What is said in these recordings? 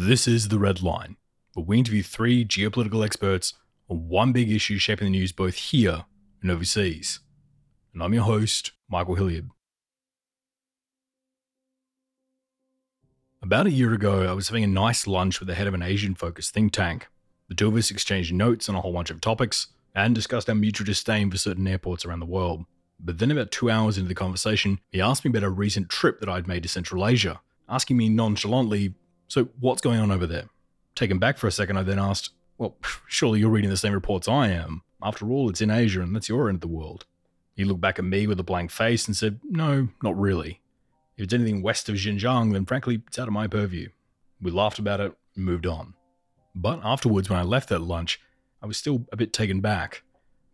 This is The Red Line, where we interview three geopolitical experts on one big issue shaping the news both here and overseas. And I'm your host, Michael Hilliard. About a year ago, I was having a nice lunch with the head of an Asian focused think tank. The two of us exchanged notes on a whole bunch of topics and discussed our mutual disdain for certain airports around the world. But then, about two hours into the conversation, he asked me about a recent trip that I'd made to Central Asia, asking me nonchalantly so, what's going on over there? Taken back for a second, I then asked, Well, surely you're reading the same reports I am. After all, it's in Asia and that's your end of the world. He looked back at me with a blank face and said, No, not really. If it's anything west of Xinjiang, then frankly, it's out of my purview. We laughed about it and moved on. But afterwards, when I left that lunch, I was still a bit taken back,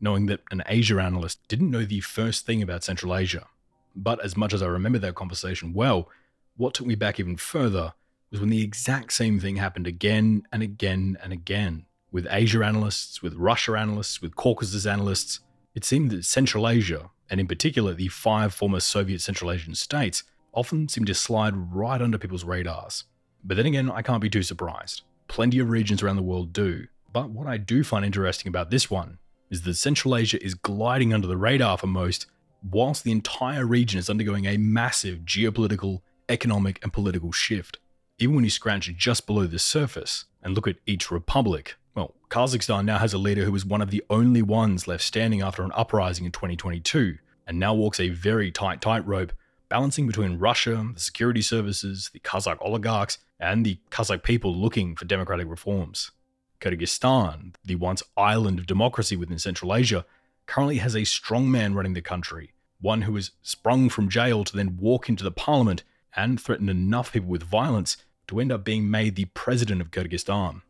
knowing that an Asia analyst didn't know the first thing about Central Asia. But as much as I remember that conversation well, what took me back even further was when the exact same thing happened again and again and again with Asia analysts, with Russia analysts, with Caucasus analysts. It seemed that Central Asia, and in particular the five former Soviet Central Asian states, often seemed to slide right under people's radars. But then again, I can't be too surprised. Plenty of regions around the world do. But what I do find interesting about this one is that Central Asia is gliding under the radar for most, whilst the entire region is undergoing a massive geopolitical, economic, and political shift even when you scratch just below the surface and look at each republic, well, Kazakhstan now has a leader who was one of the only ones left standing after an uprising in 2022, and now walks a very tight tightrope, balancing between Russia, the security services, the Kazakh oligarchs, and the Kazakh people looking for democratic reforms. Kyrgyzstan, the once island of democracy within Central Asia, currently has a strong man running the country, one who has sprung from jail to then walk into the parliament and threatened enough people with violence to end up being made the president of Kyrgyzstan.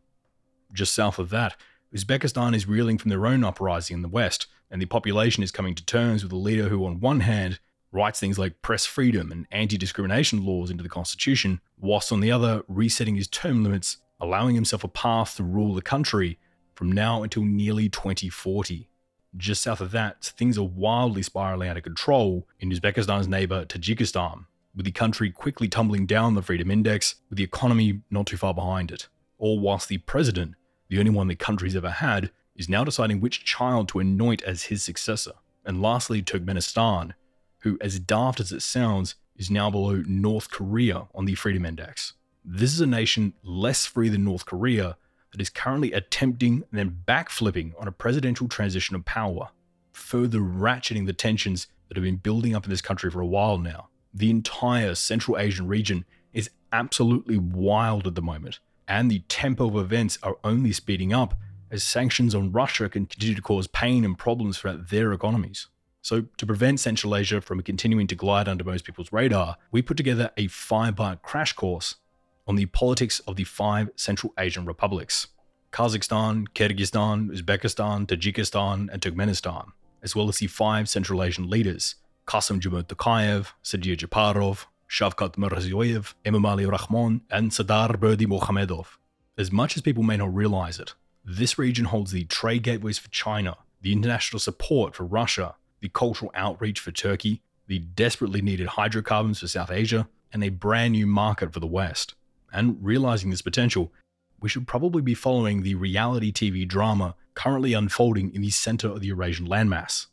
Just south of that, Uzbekistan is reeling from their own uprising in the west, and the population is coming to terms with a leader who, on one hand, writes things like press freedom and anti discrimination laws into the constitution, whilst on the other, resetting his term limits, allowing himself a path to rule the country from now until nearly 2040. Just south of that, things are wildly spiraling out of control in Uzbekistan's neighbor Tajikistan, with the country quickly tumbling down the Freedom Index, with the economy not too far behind it. All whilst the president, the only one the country's ever had, is now deciding which child to anoint as his successor. And lastly, Turkmenistan, who, as daft as it sounds, is now below North Korea on the Freedom Index. This is a nation less free than North Korea that is currently attempting and then backflipping on a presidential transition of power, further ratcheting the tensions that have been building up in this country for a while now the entire Central Asian region is absolutely wild at the moment, and the tempo of events are only speeding up as sanctions on Russia can continue to cause pain and problems for their economies. So, to prevent Central Asia from continuing to glide under most people's radar, we put together a five part crash course on the politics of the five Central Asian republics Kazakhstan, Kyrgyzstan, Uzbekistan, Tajikistan, and Turkmenistan, as well as the five Central Asian leaders Kassym-Jomart Tokayev, Sadir Japarov, Shavkat Mirziyoyev, Emomali Rahmon, and Sardar Berdimuhamedov. As much as people may not realize it, this region holds the trade gateways for China, the international support for Russia, the cultural outreach for Turkey, the desperately needed hydrocarbons for South Asia, and a brand new market for the West. And realizing this potential, we should probably be following the reality TV drama currently unfolding in the center of the Eurasian landmass.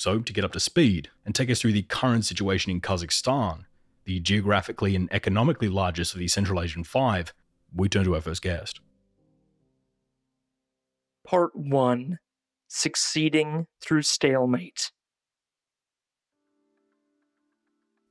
So, to get up to speed and take us through the current situation in Kazakhstan, the geographically and economically largest of the Central Asian five, we turn to our first guest. Part 1 Succeeding Through Stalemate.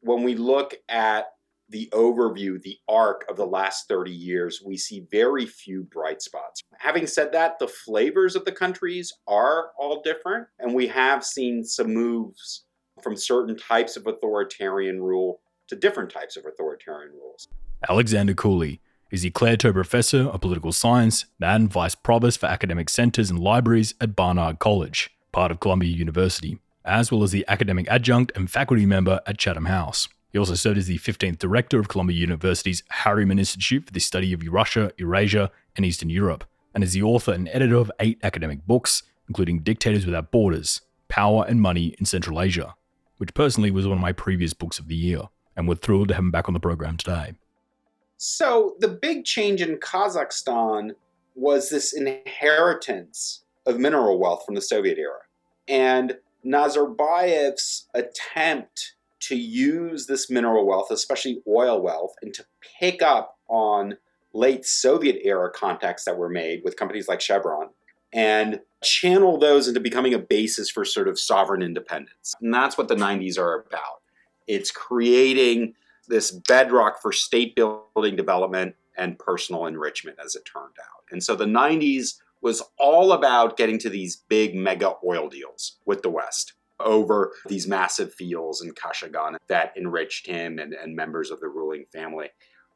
When we look at the overview, the arc of the last 30 years, we see very few bright spots. Having said that, the flavors of the countries are all different, and we have seen some moves from certain types of authoritarian rule to different types of authoritarian rules. Alexander Cooley is the Claire Professor of Political Science and Vice Provost for Academic Centers and Libraries at Barnard College, part of Columbia University, as well as the Academic Adjunct and Faculty Member at Chatham House. He also served as the 15th director of Columbia University's Harriman Institute for the Study of Russia, Eurasia, and Eastern Europe, and is the author and editor of eight academic books, including Dictators Without Borders, Power and Money in Central Asia, which personally was one of my previous books of the year, and we're thrilled to have him back on the program today. So the big change in Kazakhstan was this inheritance of mineral wealth from the Soviet era. And Nazarbayev's attempt to use this mineral wealth, especially oil wealth, and to pick up on late Soviet era contacts that were made with companies like Chevron and channel those into becoming a basis for sort of sovereign independence. And that's what the 90s are about. It's creating this bedrock for state building development and personal enrichment, as it turned out. And so the 90s was all about getting to these big mega oil deals with the West over these massive fields in Kashagan that enriched him and, and members of the ruling family.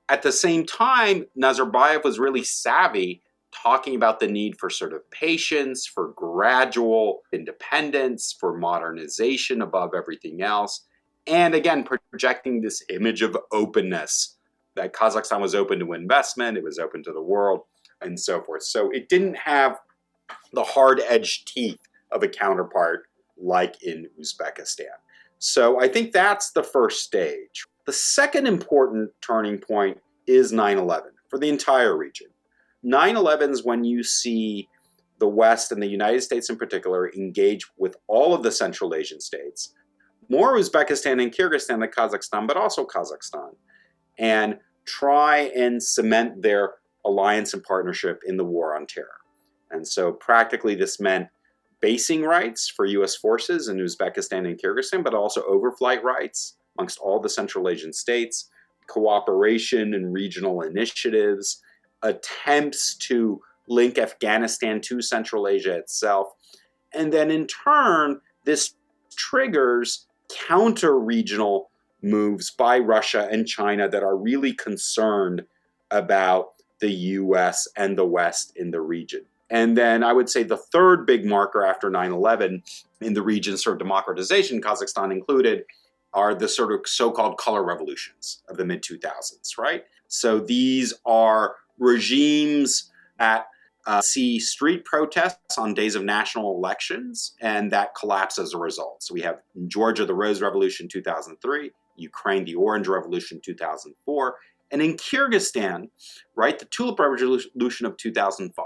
At the same time, Nazarbayev was really savvy talking about the need for sort of patience, for gradual independence, for modernization above everything else. And again, projecting this image of openness that Kazakhstan was open to investment, it was open to the world, and so forth. So it didn't have the hard edged teeth of a counterpart like in Uzbekistan. So I think that's the first stage. The second important turning point is 9 11 for the entire region. 9 11 is when you see the West and the United States in particular engage with all of the Central Asian states, more Uzbekistan and Kyrgyzstan than Kazakhstan, but also Kazakhstan, and try and cement their alliance and partnership in the war on terror. And so practically this meant basing rights for US forces in Uzbekistan and Kyrgyzstan, but also overflight rights amongst all the Central Asian states, cooperation and regional initiatives, attempts to link Afghanistan to Central Asia itself. And then in turn, this triggers counter regional moves by Russia and China that are really concerned about the US and the West in the region. And then I would say the third big marker after 9 11 in the region's sort of democratization, Kazakhstan included, are the sort of so called color revolutions of the mid 2000s, right? So these are regimes that uh, see street protests on days of national elections, and that collapse as a result. So we have in Georgia the Rose Revolution 2003, Ukraine the Orange Revolution 2004, and in Kyrgyzstan, right, the Tulip Revolution of 2005.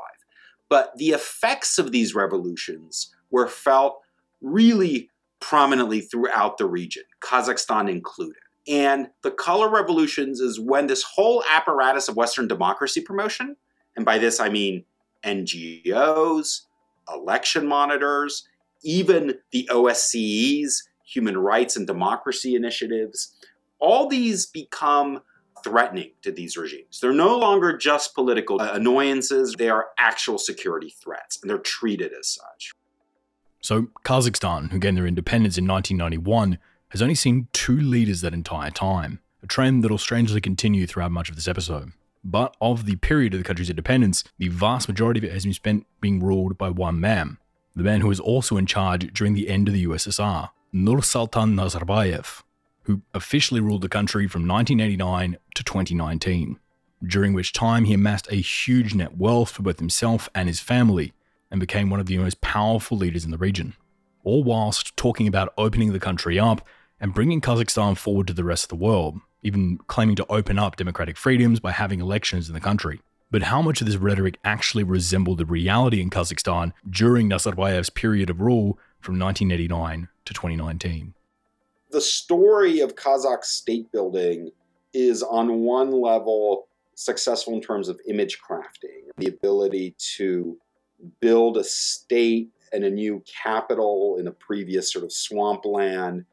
But the effects of these revolutions were felt really prominently throughout the region, Kazakhstan included. And the color revolutions is when this whole apparatus of Western democracy promotion, and by this I mean NGOs, election monitors, even the OSCE's human rights and democracy initiatives, all these become threatening to these regimes. They're no longer just political annoyances, they are actual security threats, and they're treated as such. So, Kazakhstan, who gained their independence in 1991, has only seen two leaders that entire time, a trend that'll strangely continue throughout much of this episode. But of the period of the country's independence, the vast majority of it has been spent being ruled by one man, the man who was also in charge during the end of the USSR, Nursultan Nazarbayev, who officially ruled the country from 1989 to 2019, during which time he amassed a huge net wealth for both himself and his family and became one of the most powerful leaders in the region, all whilst talking about opening the country up and bringing Kazakhstan forward to the rest of the world, even claiming to open up democratic freedoms by having elections in the country. But how much of this rhetoric actually resembled the reality in Kazakhstan during Nazarbayev's period of rule from 1989 to 2019? The story of Kazakh state building is, on one level, successful in terms of image crafting, the ability to build a state and a new capital in a previous sort of swampland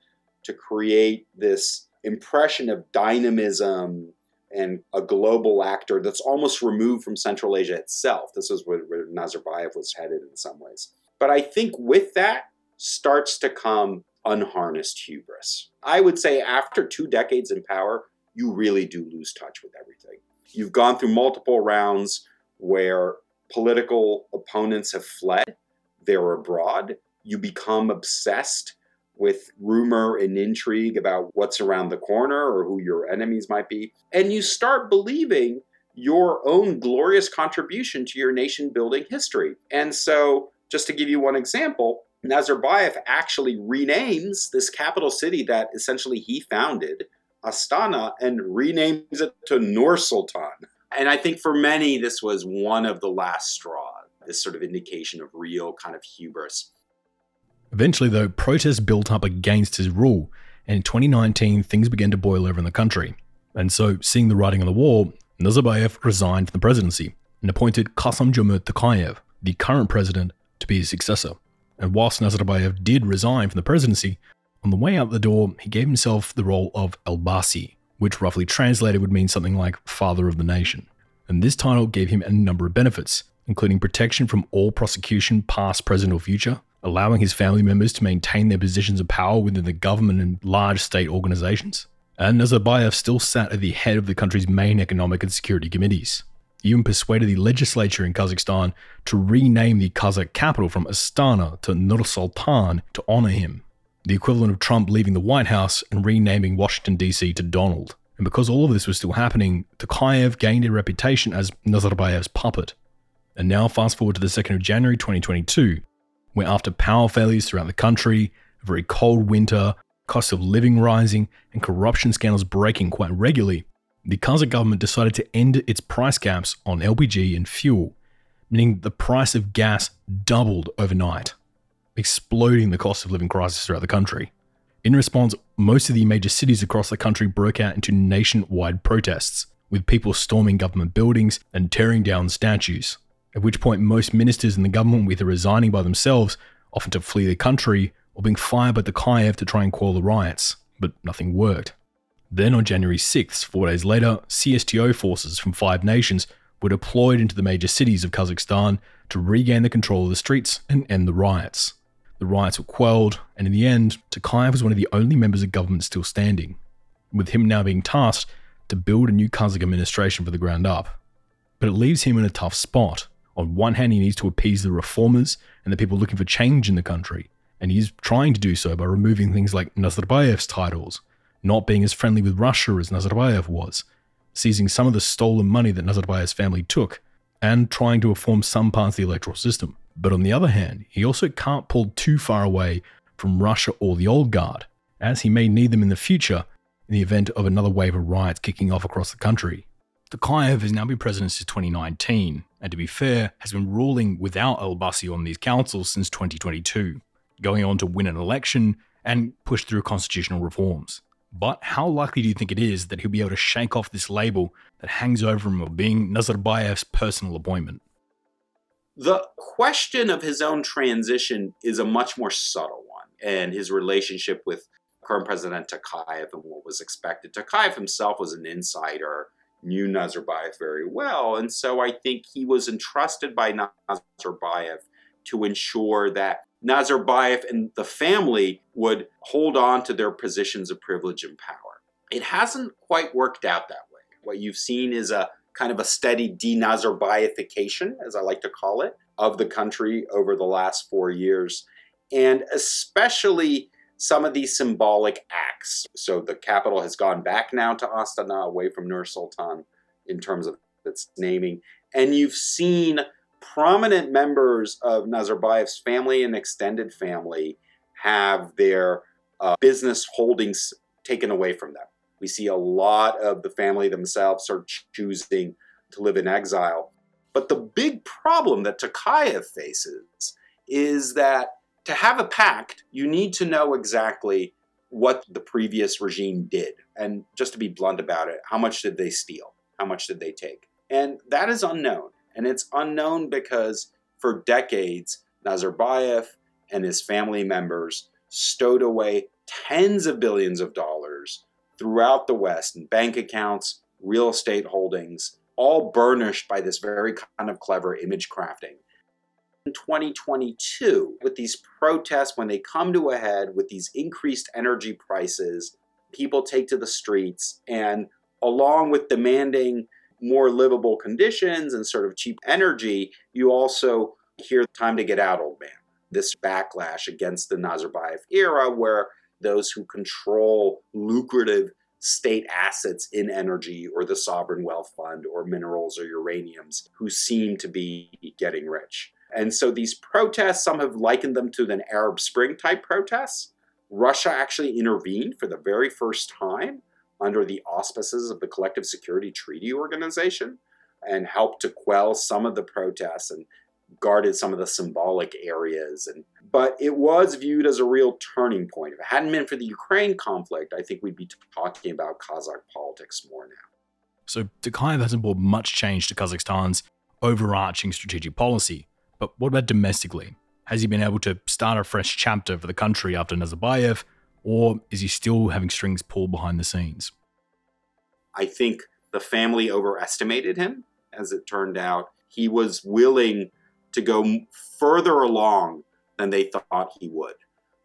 to create this impression of dynamism and a global actor that's almost removed from Central Asia itself. This is where, where Nazarbayev was headed in some ways. But I think with that starts to come unharnessed hubris. I would say after two decades in power, you really do lose touch with everything. You've gone through multiple rounds where political opponents have fled, they're abroad. You become obsessed with rumor and intrigue about what's around the corner or who your enemies might be. And you start believing your own glorious contribution to your nation building history. And so, just to give you one example, Nazarbayev actually renames this capital city that essentially he founded Astana and renames it to Nur Sultan. And I think for many, this was one of the last straws, this sort of indication of real kind of hubris. Eventually, though, protests built up against his rule, and in 2019, things began to boil over in the country. And so, seeing the writing on the wall, Nazarbayev resigned from the presidency and appointed Kassym-Jomart Tokayev, the current president, to be his successor. And whilst Nazarbayev did resign from the presidency, on the way out the door, he gave himself the role of Elbasi, which roughly translated would mean something like father of the nation. And this title gave him a number of benefits, including protection from all prosecution, past, present, or future, allowing his family members to maintain their positions of power within the government and large state organizations. And Nazarbayev still sat at the head of the country's main economic and security committees. Even persuaded the legislature in Kazakhstan to rename the Kazakh capital from Astana to Nur Sultan to honor him the equivalent of Trump leaving the White House and renaming Washington, D.C. to Donald. And because all of this was still happening, Tokayev gained a reputation as Nazarbayev's puppet. And now, fast forward to the 2nd of January 2022, where after power failures throughout the country, a very cold winter, cost of living rising, and corruption scandals breaking quite regularly, the Kazakh government decided to end its price caps on LPG and fuel, meaning the price of gas doubled overnight exploding the cost of living crisis throughout the country. In response, most of the major cities across the country broke out into nationwide protests, with people storming government buildings and tearing down statues. At which point, most ministers in the government were either resigning by themselves, often to flee the country, or being fired by Tokayev to try and quell the riots, but nothing worked. Then on January 6th, four days later, CSTO forces from five nations were deployed into the major cities of Kazakhstan to regain the control of the streets and end the riots. The riots were quelled, and in the end, Tokayev was one of the only members of government still standing, with him now being tasked to build a new Kazakh administration from the ground up. But it leaves him in a tough spot. On one hand, he needs to appease the reformers and the people looking for change in the country, and he's trying to do so by removing things like Nazarbayev's titles, not being as friendly with Russia as Nazarbayev was, seizing some of the stolen money that Nazarbayev's family took, and trying to reform some parts of the electoral system. But on the other hand, he also can't pull too far away from Russia or the old guard, as he may need them in the future in the event of another wave of riots kicking off across the country. Tokayev has now been president since 2019, and to be fair, has been ruling without Elbasi on these councils since 2022, going on to win an election and push through constitutional reforms. But how likely do you think it is that he'll be able to shake off this label that hangs over him of being Nazarbayev's personal appointment? The question of his own transition is a much more subtle one, and his relationship with current President Tokayev and what was expected. Tokayev himself was an insider, knew Nazarbayev very well, and so I think he was entrusted by Nazarbayev to ensure that Nazarbayev and the family would hold on to their positions of privilege and power. It hasn't quite worked out that way. What you've seen is a kind of a steady denazarbaification, as I like to call it, of the country over the last four years, and especially some of these symbolic acts. So the capital has gone back now to Astana, away from Nur Sultan in terms of its naming. And you've seen prominent members of Nazarbayev's family and extended family have their uh, business holdings taken away from them. We see a lot of the family themselves are choosing to live in exile. But the big problem that Tokayev faces is that to have a pact, you need to know exactly what the previous regime did. And just to be blunt about it, how much did they steal? How much did they take? And that is unknown. And it's unknown because for decades, Nazarbayev and his family members stowed away tens of billions of dollars throughout the West in bank accounts, real estate holdings, all burnished by this very kind of clever image crafting. In 2022, with these protests, when they come to a head with these increased energy prices, people take to the streets, and along with demanding more livable conditions and sort of cheap energy, you also hear time to get out, old man. This backlash against the Nazarbayev era, where those who control lucrative state assets in energy or the sovereign wealth fund or minerals or uraniums who seem to be getting rich. And so these protests, some have likened them to an Arab Spring type protests. Russia actually intervened for the very first time under the auspices of the Collective Security Treaty Organization and helped to quell some of the protests and guarded some of the symbolic areas. And but it was viewed as a real turning point. If it hadn't been for the ukraine conflict i think we'd be talking about kazakh politics more now. So tokayev hasn't brought much change to kazakhstan's overarching strategic policy. But what about domestically? Has he been able to start a fresh chapter for the country after nazarbayev or is he still having strings pulled behind the scenes i think the family overestimated him as it turned out he was willing to go further along than they thought he would.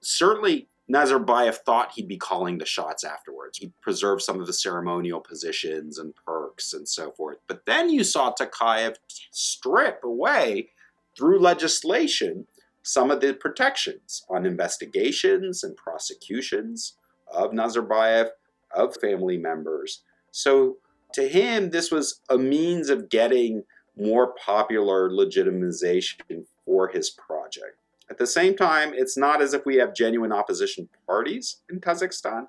Certainly, Nazarbayev thought he'd be calling the shots afterwards. He preserved some of the ceremonial positions and perks and so forth. But then you saw Tokayev strip away through legislation some of the protections on investigations and prosecutions of Nazarbayev, of family members. So to him, this was a means of getting more popular legitimization for his project. At the same time, it's not as if we have genuine opposition parties in Kazakhstan.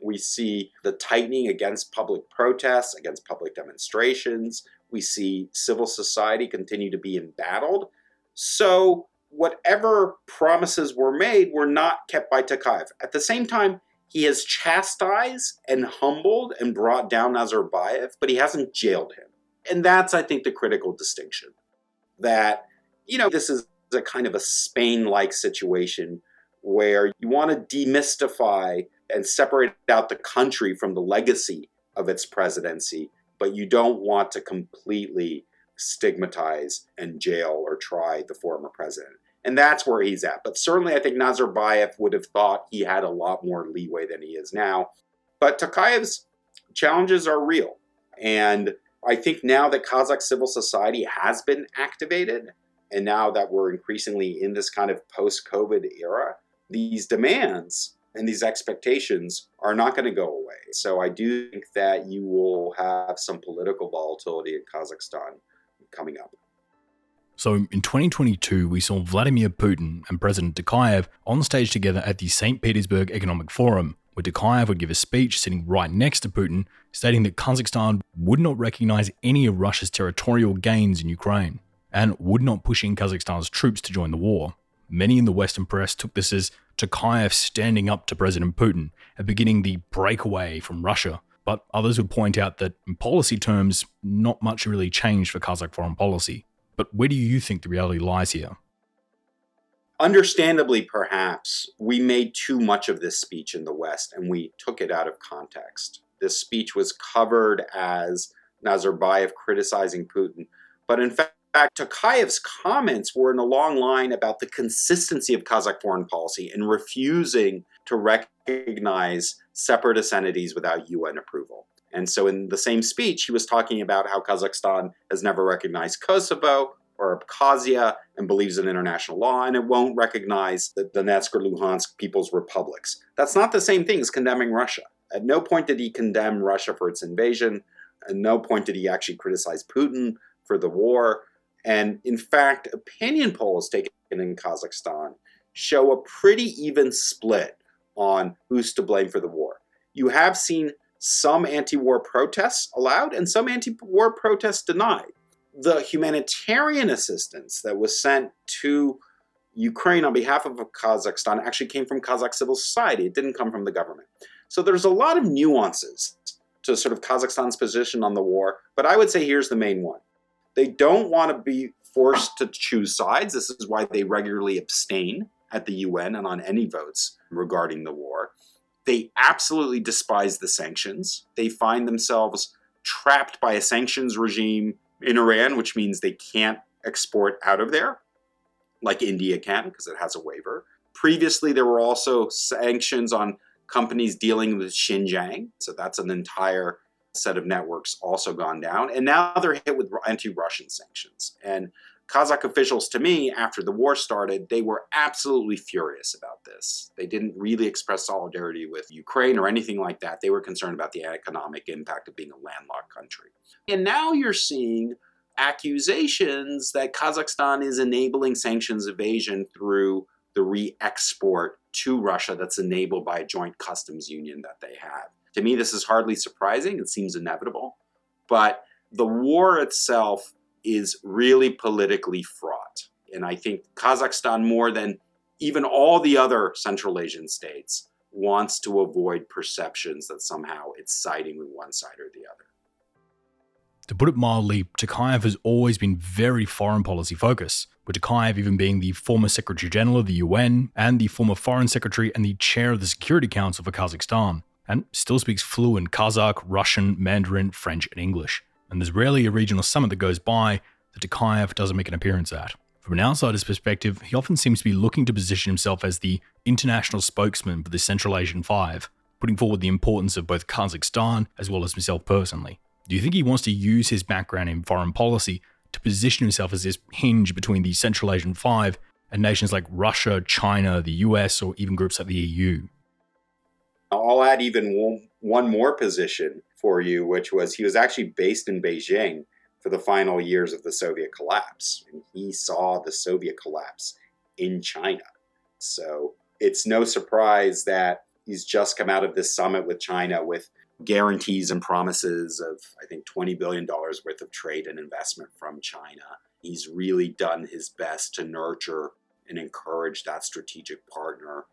We see the tightening against public protests, against public demonstrations. We see civil society continue to be embattled. So, whatever promises were made were not kept by Tokayev. At the same time, he has chastised and humbled and brought down Nazarbayev, but he hasn't jailed him. And that's, I think, the critical distinction. That, you know, this is a kind of a Spain like situation where you want to demystify and separate out the country from the legacy of its presidency, but you don't want to completely stigmatize and jail or try the former president. And that's where he's at. But certainly, I think Nazarbayev would have thought he had a lot more leeway than he is now. But Tokayev's challenges are real. And I think now that Kazakh civil society has been activated, and now that we're increasingly in this kind of post COVID era, these demands and these expectations are not going to go away. So I do think that you will have some political volatility in Kazakhstan coming up. So in 2022, we saw Vladimir Putin and President Tokayev on stage together at the St. Petersburg Economic Forum where Tokayev would give a speech sitting right next to Putin, stating that Kazakhstan would not recognize any of Russia's territorial gains in Ukraine and would not push in Kazakhstan's troops to join the war. Many in the Western press took this as Tokayev standing up to President Putin and beginning the breakaway from Russia. But others would point out that, in policy terms, not much really changed for Kazakh foreign policy. But where do you think the reality lies here? Understandably, perhaps, we made too much of this speech in the West and we took it out of context. This speech was covered as Nazarbayev criticizing Putin. But in fact, Tokayev's comments were in a long line about the consistency of Kazakh foreign policy and refusing to recognize separatist entities without UN approval. And so, in the same speech, he was talking about how Kazakhstan has never recognized Kosovo or Abkhazia and believes in international law, and it won't recognize the Donetsk or Luhansk People's Republics. That's not the same thing as condemning Russia. At no point did he condemn Russia for its invasion. At no point did he actually criticize Putin for the war. And in fact, opinion polls taken in Kazakhstan show a pretty even split on who's to blame for the war. You have seen some anti war protests allowed and some anti war protests denied the humanitarian assistance that was sent to Ukraine on behalf of Kazakhstan actually came from Kazakh civil society. It didn't come from the government. So there's a lot of nuances to sort of Kazakhstan's position on the war, but I would say here's the main one. They don't want to be forced to choose sides. This is why they regularly abstain at the UN and on any votes regarding the war. They absolutely despise the sanctions. They find themselves trapped by a sanctions regime in Iran, which means they can't export out of there, like India can because it has a waiver. Previously, there were also sanctions on companies dealing with Xinjiang, so that's an entire set of networks also gone down. And now they're hit with anti Russian sanctions. And Kazakh officials, to me, after the war started, they were absolutely furious about this. They didn't really express solidarity with Ukraine or anything like that. They were concerned about the economic impact of being a landlocked country. And now you're seeing accusations that Kazakhstan is enabling sanctions evasion through the re export to Russia that's enabled by a joint customs union that they have. To me, this is hardly surprising. It seems inevitable. But the war itself is really politically fraught. And I think Kazakhstan, more than even all the other Central Asian states, wants to avoid perceptions that somehow it's siding with one side or the other. To put it mildly, Tokayev has always been very foreign policy focused, with Tokayev even being the former Secretary General of the UN and the former Foreign Secretary and the chair of the Security Council for Kazakhstan, and still speaks fluent Kazakh, Russian, Mandarin, French, and English. And there's rarely a regional summit that goes by that Tokayev doesn't make an appearance at. From an outsider's perspective, he often seems to be looking to position himself as the international spokesman for the Central Asian Five, putting forward the importance of both Kazakhstan as well as himself personally. Do you think he wants to use his background in foreign policy to position himself as this hinge between the Central Asian Five and nations like Russia, China, the US, or even groups like the EU? I'll add even one more position for you, which was he was actually based in Beijing for the final years of the Soviet collapse. And he saw the Soviet collapse in China. So it's no surprise that he's just come out of this summit with China with guarantees and promises of, I think, $20 billion worth of trade and investment from China. He's really done his best to nurture and encourage that strategic partner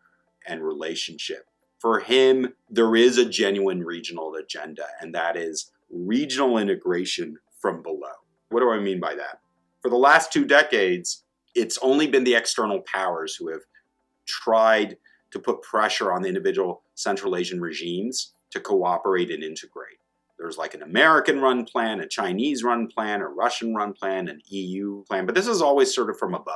and relationship. For him, there is a genuine regional agenda, and that is regional integration from below. What do I mean by that? For the last two decades, it's only been the external powers who have tried to put pressure on the individual Central Asian regimes to cooperate and integrate. There's like an American run plan, a Chinese run plan, a Russian run plan, an EU plan, but this is always sort of from above.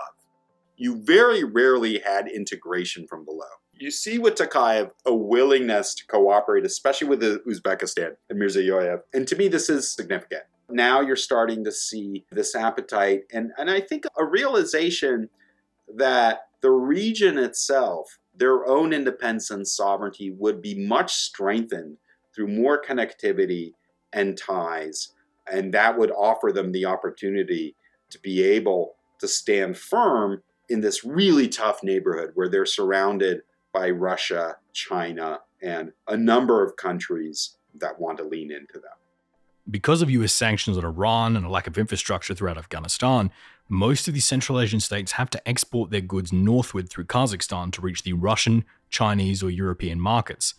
You very rarely had integration from below. You see with Tokayev a willingness to cooperate, especially with Uzbekistan and Mirziyoyev. And to me, this is significant. Now you're starting to see this appetite and, and I think a realization that the region itself, their own independence and sovereignty would be much strengthened through more connectivity and ties. And that would offer them the opportunity to be able to stand firm in this really tough neighborhood where they're surrounded by Russia, China, and a number of countries that want to lean into them. Because of US sanctions on Iran and a lack of infrastructure throughout Afghanistan, most of the Central Asian states have to export their goods northward through Kazakhstan to reach the Russian, Chinese, or European markets.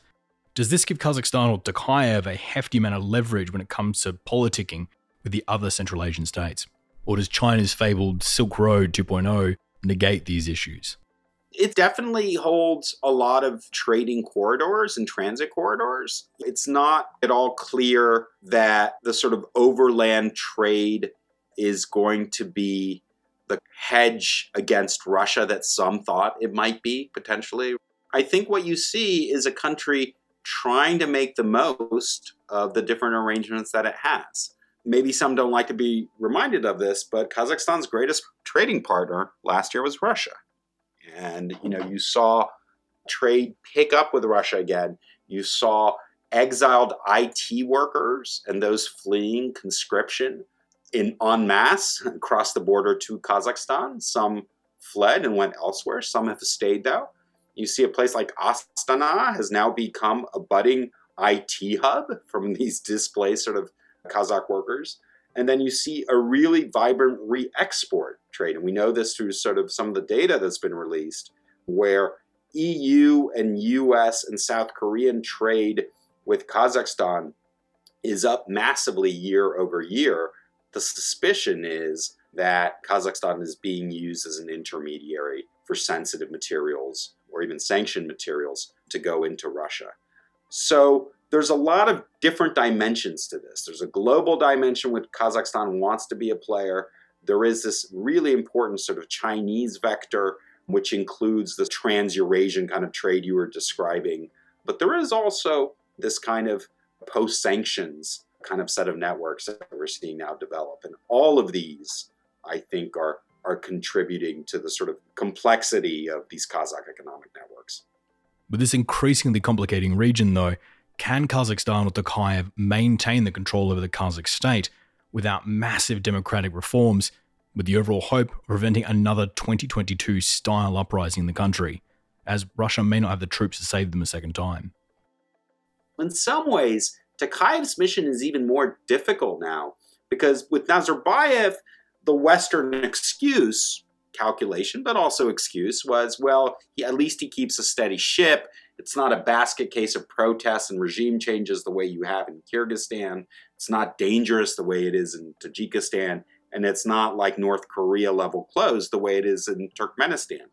Does this give Kazakhstan or Tokayev a hefty amount of leverage when it comes to politicking with the other Central Asian states? Or does China's fabled Silk Road 2.0 negate these issues? It definitely holds a lot of trading corridors and transit corridors. It's not at all clear that the sort of overland trade is going to be the hedge against Russia that some thought it might be potentially. I think what you see is a country trying to make the most of the different arrangements that it has. Maybe some don't like to be reminded of this, but Kazakhstan's greatest trading partner last year was Russia. And you know, you saw trade pick up with Russia again. You saw exiled IT workers and those fleeing conscription in en masse across the border to Kazakhstan. Some fled and went elsewhere. Some have stayed though. You see a place like Astana has now become a budding IT hub from these displaced sort of Kazakh workers. And then you see a really vibrant re export trade. And we know this through sort of some of the data that's been released, where EU and US and South Korean trade with Kazakhstan is up massively year over year. The suspicion is that Kazakhstan is being used as an intermediary for sensitive materials or even sanctioned materials to go into Russia. So there's a lot of different dimensions to this. There's a global dimension which Kazakhstan wants to be a player. There is this really important sort of Chinese vector, which includes the trans Eurasian kind of trade you were describing. But there is also this kind of post sanctions kind of set of networks that we're seeing now develop. And all of these, I think, are, are contributing to the sort of complexity of these Kazakh economic networks. With this increasingly complicating region, though, can Kazakhstan or Tokayev maintain the control over the Kazakh state without massive democratic reforms, with the overall hope of preventing another 2022 style uprising in the country, as Russia may not have the troops to save them a second time? In some ways, Tokayev's mission is even more difficult now because with Nazarbayev, the Western excuse, calculation, but also excuse, was well, he, at least he keeps a steady ship. It's not a basket case of protests and regime changes the way you have in Kyrgyzstan. It's not dangerous the way it is in Tajikistan. And it's not like North Korea level closed the way it is in Turkmenistan.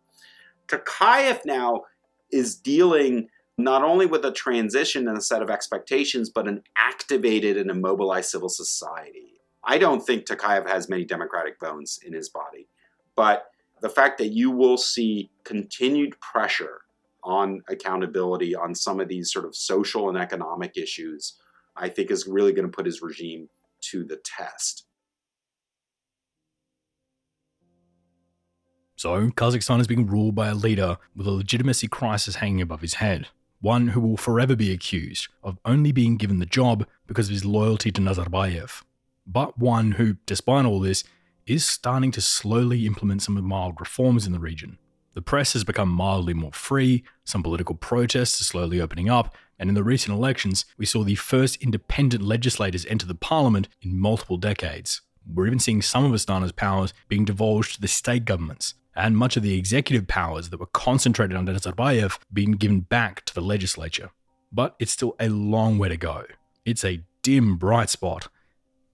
Tokayev now is dealing not only with a transition and a set of expectations, but an activated and immobilized civil society. I don't think Tokayev has many democratic bones in his body, but the fact that you will see continued pressure on accountability on some of these sort of social and economic issues, I think is really going to put his regime to the test. So, Kazakhstan is being ruled by a leader with a legitimacy crisis hanging above his head. One who will forever be accused of only being given the job because of his loyalty to Nazarbayev. But one who, despite all this, is starting to slowly implement some mild reforms in the region. The press has become mildly more free, some political protests are slowly opening up, and in the recent elections, we saw the first independent legislators enter the parliament in multiple decades. We're even seeing some of Astana's powers being divulged to the state governments, and much of the executive powers that were concentrated under Nazarbayev being given back to the legislature. But it's still a long way to go. It's a dim bright spot,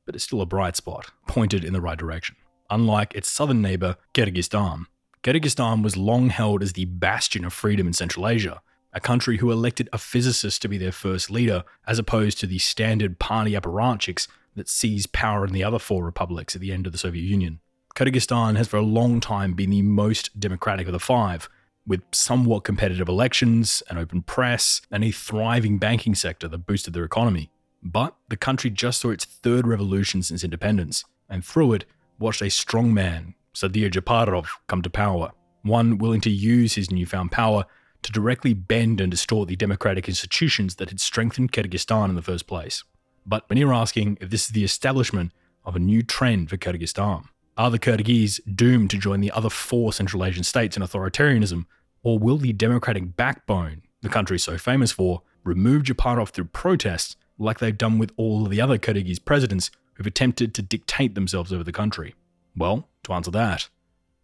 but it's still a bright spot, pointed in the right direction unlike its southern neighbour, Kyrgyzstan. Kyrgyzstan was long held as the bastion of freedom in Central Asia, a country who elected a physicist to be their first leader, as opposed to the standard party apparatchiks that seized power in the other four republics at the end of the Soviet Union. Kyrgyzstan has for a long time been the most democratic of the five, with somewhat competitive elections, an open press, and a thriving banking sector that boosted their economy. But the country just saw its third revolution since independence, and through it, watched a strong man, Sadir Japarov, come to power, one willing to use his newfound power to directly bend and distort the democratic institutions that had strengthened Kyrgyzstan in the first place. But many are asking if this is the establishment of a new trend for Kyrgyzstan. Are the Kyrgyz doomed to join the other four Central Asian states in authoritarianism, or will the democratic backbone the country is so famous for remove Japarov through protests like they've done with all the other Kyrgyz presidents who've attempted to dictate themselves over the country? Well, to answer that,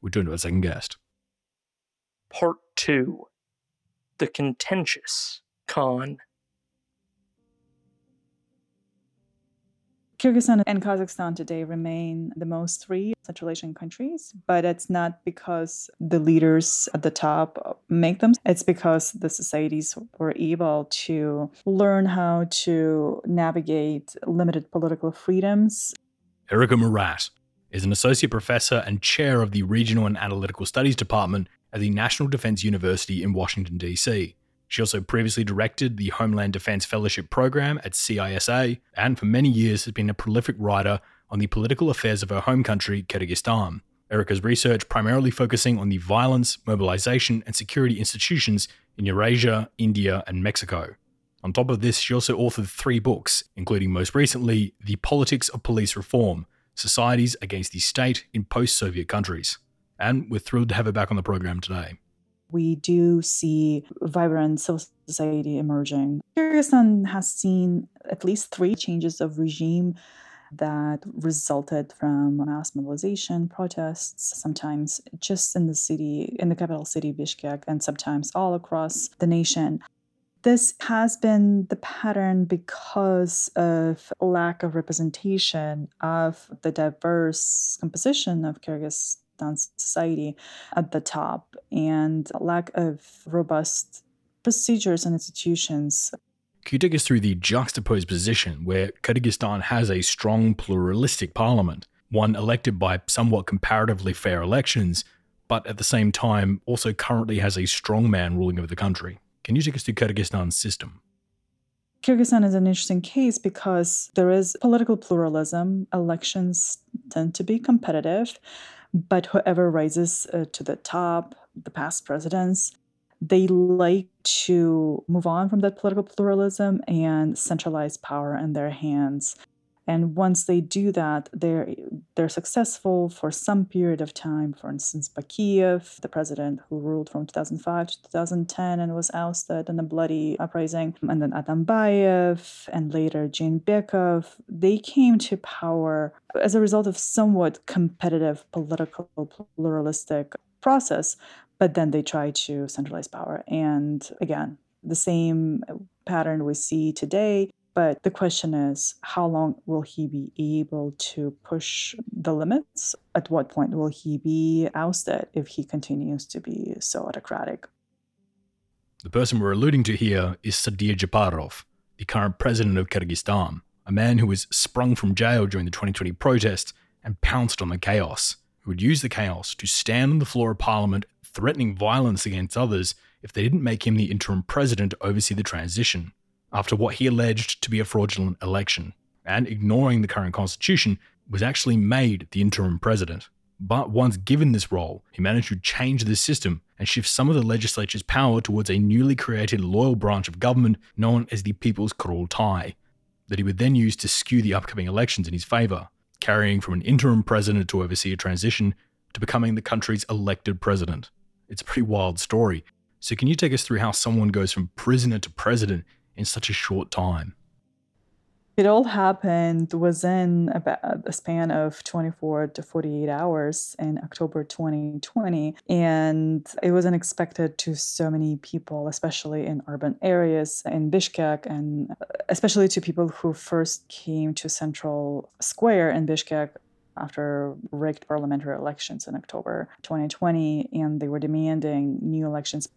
we turn to our second guest. Part 2 The Contentious Khan Kyrgyzstan and Kazakhstan today remain the most free Central Asian countries, but it's not because the leaders at the top make them. It's because the societies were able to learn how to navigate limited political freedoms. Erica Marat is an associate professor and chair of the Regional and Analytical Studies Department at the National Defense University in Washington, D.C. She also previously directed the Homeland Defense Fellowship Program at CISA and for many years has been a prolific writer on the political affairs of her home country, Kyrgyzstan. Erica's research primarily focusing on the violence, mobilization, and security institutions in Eurasia, India, and Mexico. On top of this, she also authored three books, including most recently The Politics of Police Reform Societies Against the State in Post Soviet Countries. And we're thrilled to have her back on the program today we do see vibrant civil society emerging. Kyrgyzstan has seen at least three changes of regime that resulted from mass mobilization, protests, sometimes just in the city, in the capital city, Bishkek, and sometimes all across the nation. This has been the pattern because of lack of representation of the diverse composition of Kyrgyzstan society at the top and lack of robust procedures and institutions. Can you take us through the juxtaposed position where Kyrgyzstan has a strong pluralistic parliament, one elected by somewhat comparatively fair elections, but at the same time also currently has a strong man ruling over the country? Can you take us to Kyrgyzstan's system? Kyrgyzstan is an interesting case because there is political pluralism. Elections tend to be competitive. But whoever rises uh, to the top, the past presidents, they like to move on from that political pluralism and centralize power in their hands. And once they do that, they're they're successful for some period of time. For instance, Bakiev, the president who ruled from 2005 to 2010 and was ousted in a bloody uprising, and then Atambayev and later Jeenbekov, they came to power as a result of somewhat competitive political pluralistic process, but then they tried to centralize power. And again, the same pattern we see today but the question is, how long will he be able to push the limits? At what point will he be ousted if he continues to be so autocratic? The person we're alluding to here is Sadyr Japarov, the current president of Kyrgyzstan, a man who was sprung from jail during the 2020 protests and pounced on the chaos, who would use the chaos to stand on the floor of parliament threatening violence against others if they didn't make him the interim president to oversee the transition after what he alleged to be a fraudulent election, and ignoring the current constitution, was actually made the interim president. But once given this role, he managed to change the system and shift some of the legislature's power towards a newly created loyal branch of government known as the People's Kurultai, that he would then use to skew the upcoming elections in his favour, carrying from an interim president to oversee a transition to becoming the country's elected president. It's a pretty wild story. So, can you take us through how someone goes from prisoner to president in such a short time? It all happened within about a span of 24 to 48 hours in October 2020. And it was unexpected to so many people, especially in urban areas in Bishkek, and uh, especially to people who first came to Central Square in Bishkek after rigged parliamentary elections in October 2020, and they were demanding new elections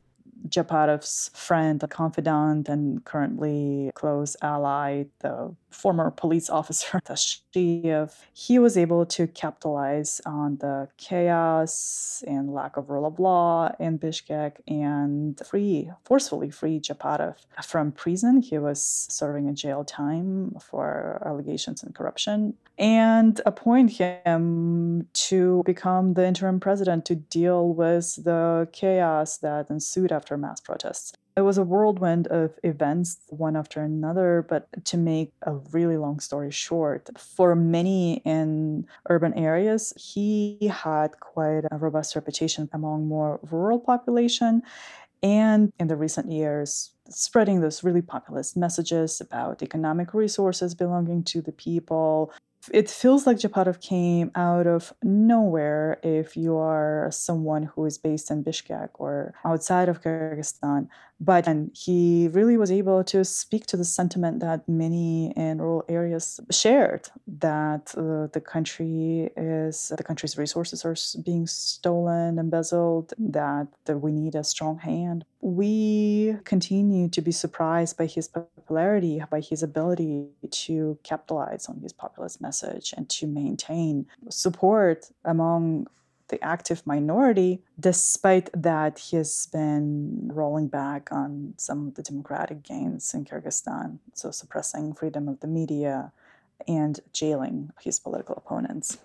Japarov's friend, a confidant, and currently close ally, the former police officer Tashiev, he was able to capitalize on the chaos and lack of rule of law in Bishkek and free, forcefully free Japarov from prison. He was serving a jail time for allegations and corruption and appoint him to become the interim president to deal with the chaos that ensued after mass protests. It was a whirlwind of events, one after another. But to make a really long story short, for many in urban areas, he had quite a robust reputation among more rural population. And in the recent years, spreading those really populist messages about economic resources belonging to the people, it feels like Japarov came out of nowhere if you are someone who is based in Bishkek or outside of Kyrgyzstan. But and he really was able to speak to the sentiment that many in rural areas shared that uh, the country is the country's resources are being stolen, embezzled, that, that we need a strong hand. We continue to be surprised by his popularity, by his ability to capitalize on his populist message and to maintain support among the active minority, despite that he's been rolling back on some of the democratic gains in Kyrgyzstan, so suppressing freedom of the media and jailing his political opponents.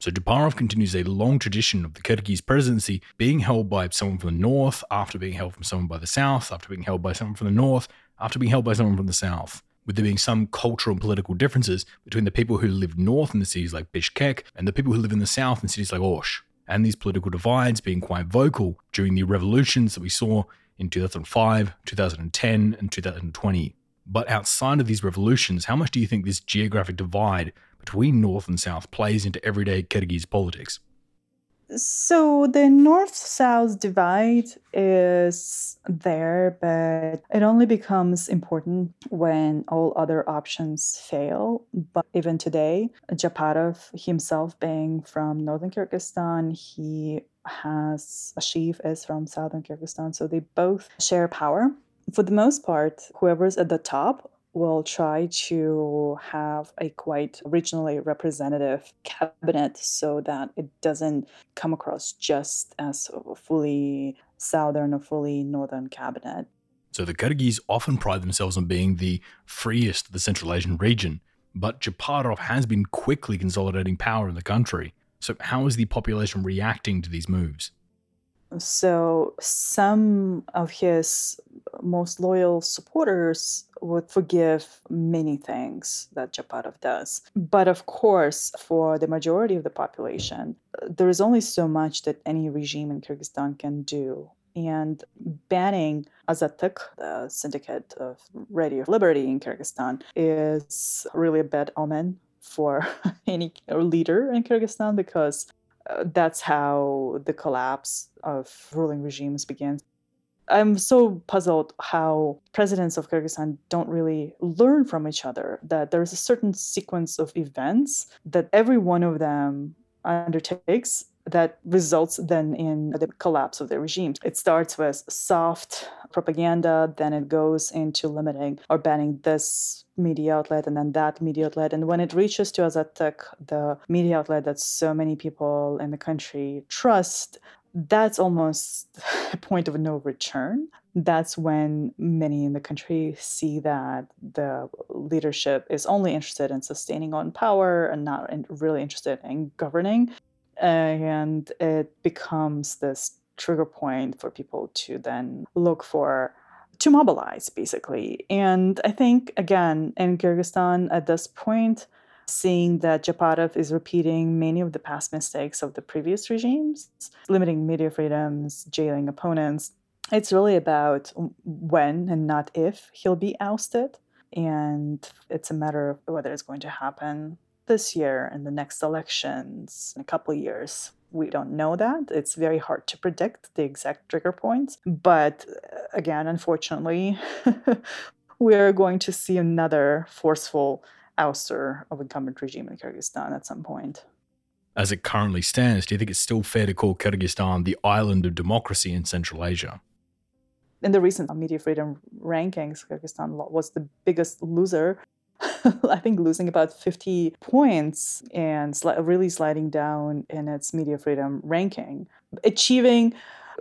So Japarov continues a long tradition of the Kyrgyz presidency being held by someone from the north, after being held from someone by the south, after being held by someone from the north, after being held by someone from the south with there being some cultural and political differences between the people who live north in the cities like Bishkek and the people who live in the south in cities like Osh. And these political divides being quite vocal during the revolutions that we saw in 2005, 2010, and 2020. But outside of these revolutions, how much do you think this geographic divide between North and South plays into everyday Kyrgyz politics? So the north south divide is there, but it only becomes important when all other options fail. But even today, Japarov himself being from northern Kyrgyzstan, he has a chief is from southern Kyrgyzstan, so they both share power. For the most part, whoever's at the top will try to have a quite regionally representative cabinet so that it doesn't come across just as a fully southern or fully northern cabinet. So the Kyrgyz often pride themselves on being the freest of the Central Asian region, but Japarov has been quickly consolidating power in the country. So how is the population reacting to these moves? So some of his most loyal supporters would forgive many things that Japarov does. But of course, for the majority of the population, there is only so much that any regime in Kyrgyzstan can do. And banning Azattyk, the syndicate of Radio Liberty in Kyrgyzstan, is really a bad omen for any leader in Kyrgyzstan because Uh, that's how the collapse of ruling regimes begins. I'm so puzzled how presidents of Kyrgyzstan don't really learn from each other, that there's a certain sequence of events that every one of them undertakes that results then in the collapse of the regime. It starts with soft propaganda, then it goes into limiting or banning this media outlet and then that media outlet. And when it reaches to Azattyk, the media outlet that so many people in the country trust, that's almost a point of no return. That's when many in the country see that the leadership is only interested in sustaining on power and not really interested in governing. And it becomes this trigger point for people to then look for to mobilize basically and i think again in kyrgyzstan at this point seeing that Japarov is repeating many of the past mistakes of the previous regimes, limiting media freedoms, jailing opponents. It's really about when and not if he'll be ousted. And it's a matter of whether it's going to happen this year in the next elections in a couple of years. We don't know that. It's very hard to predict the exact trigger points. But uh, again, unfortunately, we're going to see another forceful ouster of incumbent regime in Kyrgyzstan at some point. As it currently stands, do you think it's still fair to call Kyrgyzstan the island of democracy in Central Asia? In the recent media freedom rankings, Kyrgyzstan was the biggest loser. I think losing about 50 points and sli- really sliding down in its media freedom ranking, achieving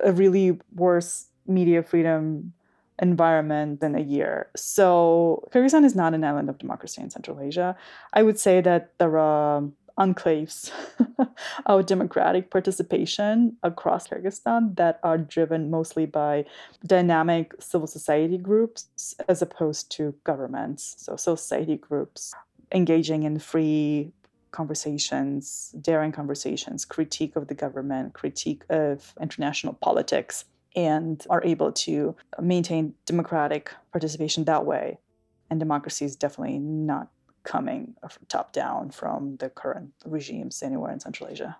a really worse media freedom environment than a year. So Kyrgyzstan is not an island of democracy in Central Asia. I would say that there are enclaves of democratic participation across Kyrgyzstan that are driven mostly by dynamic civil society groups as opposed to governments. So society groups engaging in free conversations, daring conversations, critique of the government, critique of international politics and are able to maintain democratic participation that way. And democracy is definitely not coming top down from the current regimes anywhere in Central Asia.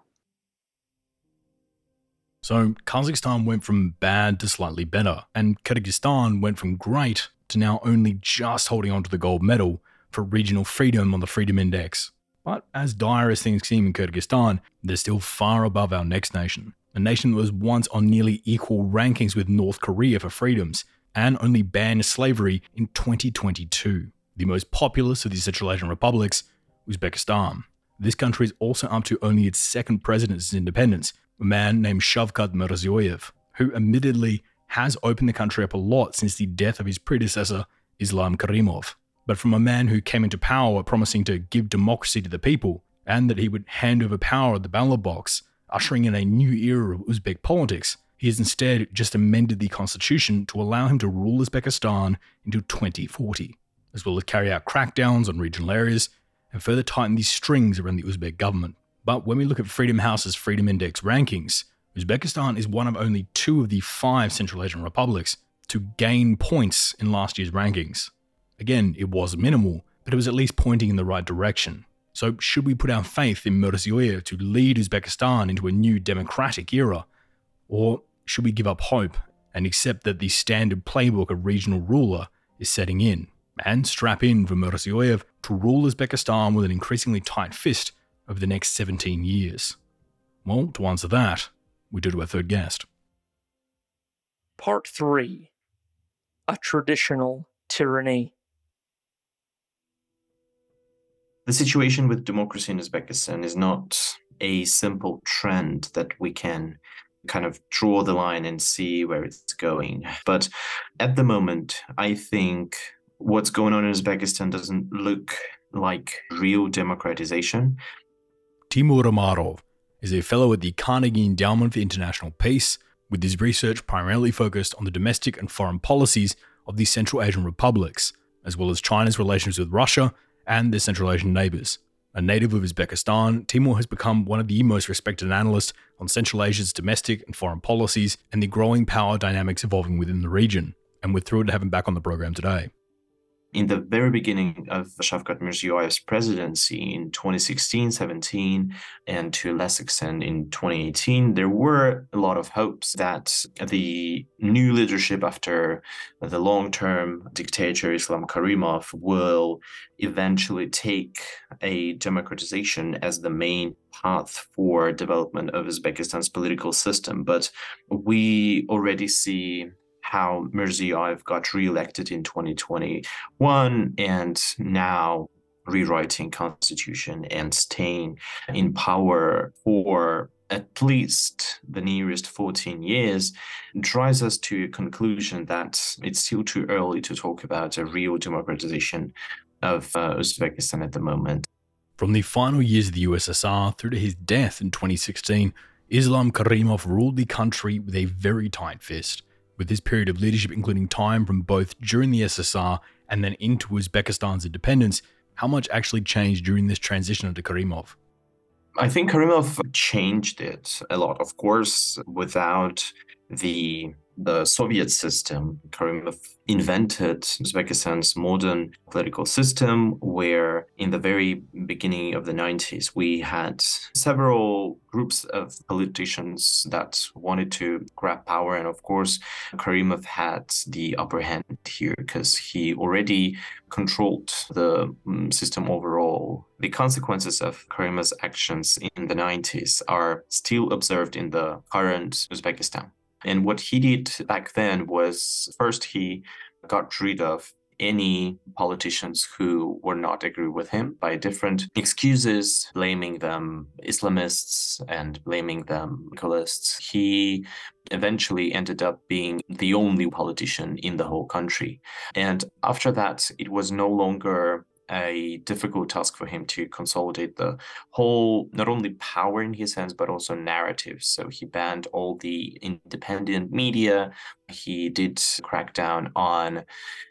So Kazakhstan went from bad to slightly better, and Kyrgyzstan went from great to now only just holding on to the gold medal for regional freedom on the Freedom Index. But as dire as things seem in Kyrgyzstan, they're still far above our next nation a nation that was once on nearly equal rankings with North Korea for freedoms, and only banned slavery in 2022. The most populous of the Central Asian republics, Uzbekistan. This country is also up to only its second president since independence, a man named Shavkat Mirziyoyev, who admittedly has opened the country up a lot since the death of his predecessor, Islam Karimov. But from a man who came into power promising to give democracy to the people and that he would hand over power at the ballot box, ushering in a new era of Uzbek politics, he has instead just amended the constitution to allow him to rule Uzbekistan until 2040, as well as carry out crackdowns on regional areas and further tighten these strings around the Uzbek government. But when we look at Freedom House's Freedom Index rankings, Uzbekistan is one of only two of the five Central Asian republics to gain points in last year's rankings. Again, it was minimal, but it was at least pointing in the right direction. So, should we put our faith in Mirziyoyev to lead Uzbekistan into a new democratic era? Or should we give up hope and accept that the standard playbook of regional ruler is setting in and strap in for Mirziyoyev to rule Uzbekistan with an increasingly tight fist over the next 17 years? Well, to answer that, we do to our third guest. Part 3 A Traditional Tyranny The situation with democracy in Uzbekistan is not a simple trend that we can kind of draw the line and see where it's going. But at the moment, I think what's going on in Uzbekistan doesn't look like real democratization. Temur Umarov is a fellow at the Carnegie Endowment for International Peace, with his research primarily focused on the domestic and foreign policies of the Central Asian republics, as well as China's relations with Russia and their Central Asian neighbors. A native of Uzbekistan, Temur has become one of the most respected analysts on Central Asia's domestic and foreign policies and the growing power dynamics evolving within the region. And we're thrilled to have him back on the program today in the very beginning of Shavkat Mirziyoyev's presidency in 2016-17 and to a less extent in 2018, there were a lot of hopes that the new leadership after the long-term dictator Islam Karimov will eventually take a democratization as the main path for development of Uzbekistan's political system. But we already see how Mirziyoyev got reelected in 2021 and now rewriting constitution and staying in power for at least the nearest 14 years drives us to a conclusion that it's still too early to talk about a real democratization of uh, Uzbekistan at the moment. From the final years of the USSR through to his death in 2016, Islam Karimov ruled the country with a very tight fist with this period of leadership including time from both during the SSR and then into Uzbekistan's independence, how much actually changed during this transition under Karimov? I think Karimov changed it a lot. Of course, without the the Soviet system, Karimov invented Uzbekistan's modern political system, where in the very beginning of the 90s, we had several groups of politicians that wanted to grab power. And of course, Karimov had the upper hand here because he already controlled the mm, system overall. The consequences of Karimov's actions in the 90s are still observed in the current Uzbekistan. And what he did back then was first he got rid of any politicians who were not agree with him by different excuses, blaming them Islamists and blaming them Kalists. He eventually ended up being the only politician in the whole country. And after that, it was no longer a difficult task for him to consolidate the whole, not only power in his hands, but also narratives. So he banned all the independent media. He did crack down on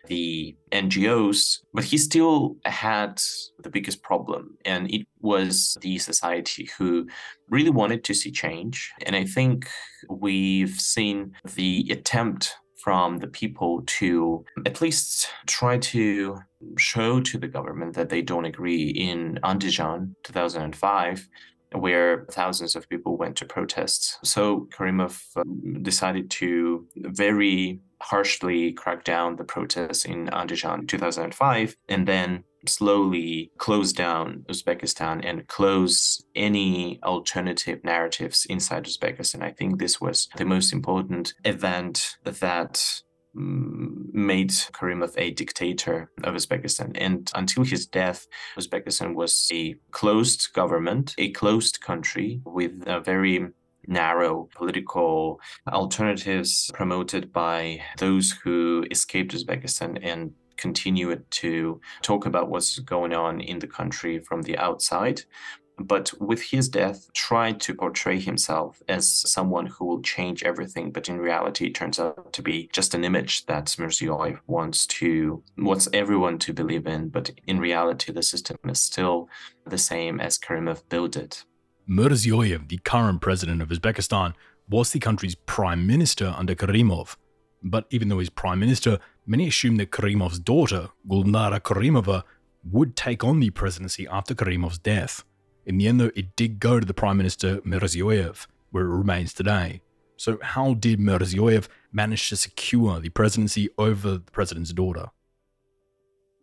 the NGOs, but he still had the biggest problem. And it was the society who really wanted to see change. And I think we've seen the attempt from the people to at least try to show to the government that they don't agree in Andijan 2005 where thousands of people went to protest. So Karimov um, decided to very harshly crack down the protests in Andijan 2005 and then slowly close down Uzbekistan and close any alternative narratives inside Uzbekistan. I think this was the most important event that mm, made Karimov a dictator of Uzbekistan. And until his death, Uzbekistan was a closed government, a closed country with a very narrow political alternatives promoted by those who escaped Uzbekistan and continue to talk about what's going on in the country from the outside. But with his death tried to portray himself as someone who will change everything but in reality it turns out to be just an image that Mirziyoyev wants to wants everyone to believe in but in reality the system is still the same as Karimov built it. Mirziyoyev the current president of Uzbekistan was the country's prime minister under Karimov. But even though he's prime minister many assume that Karimov's daughter Gulnara Karimova would take on the presidency after Karimov's death in the end, though, it did go to the Prime Minister Mirziyoyev, where it remains today. So, how did Mirziyoyev manage to secure the presidency over the president's daughter?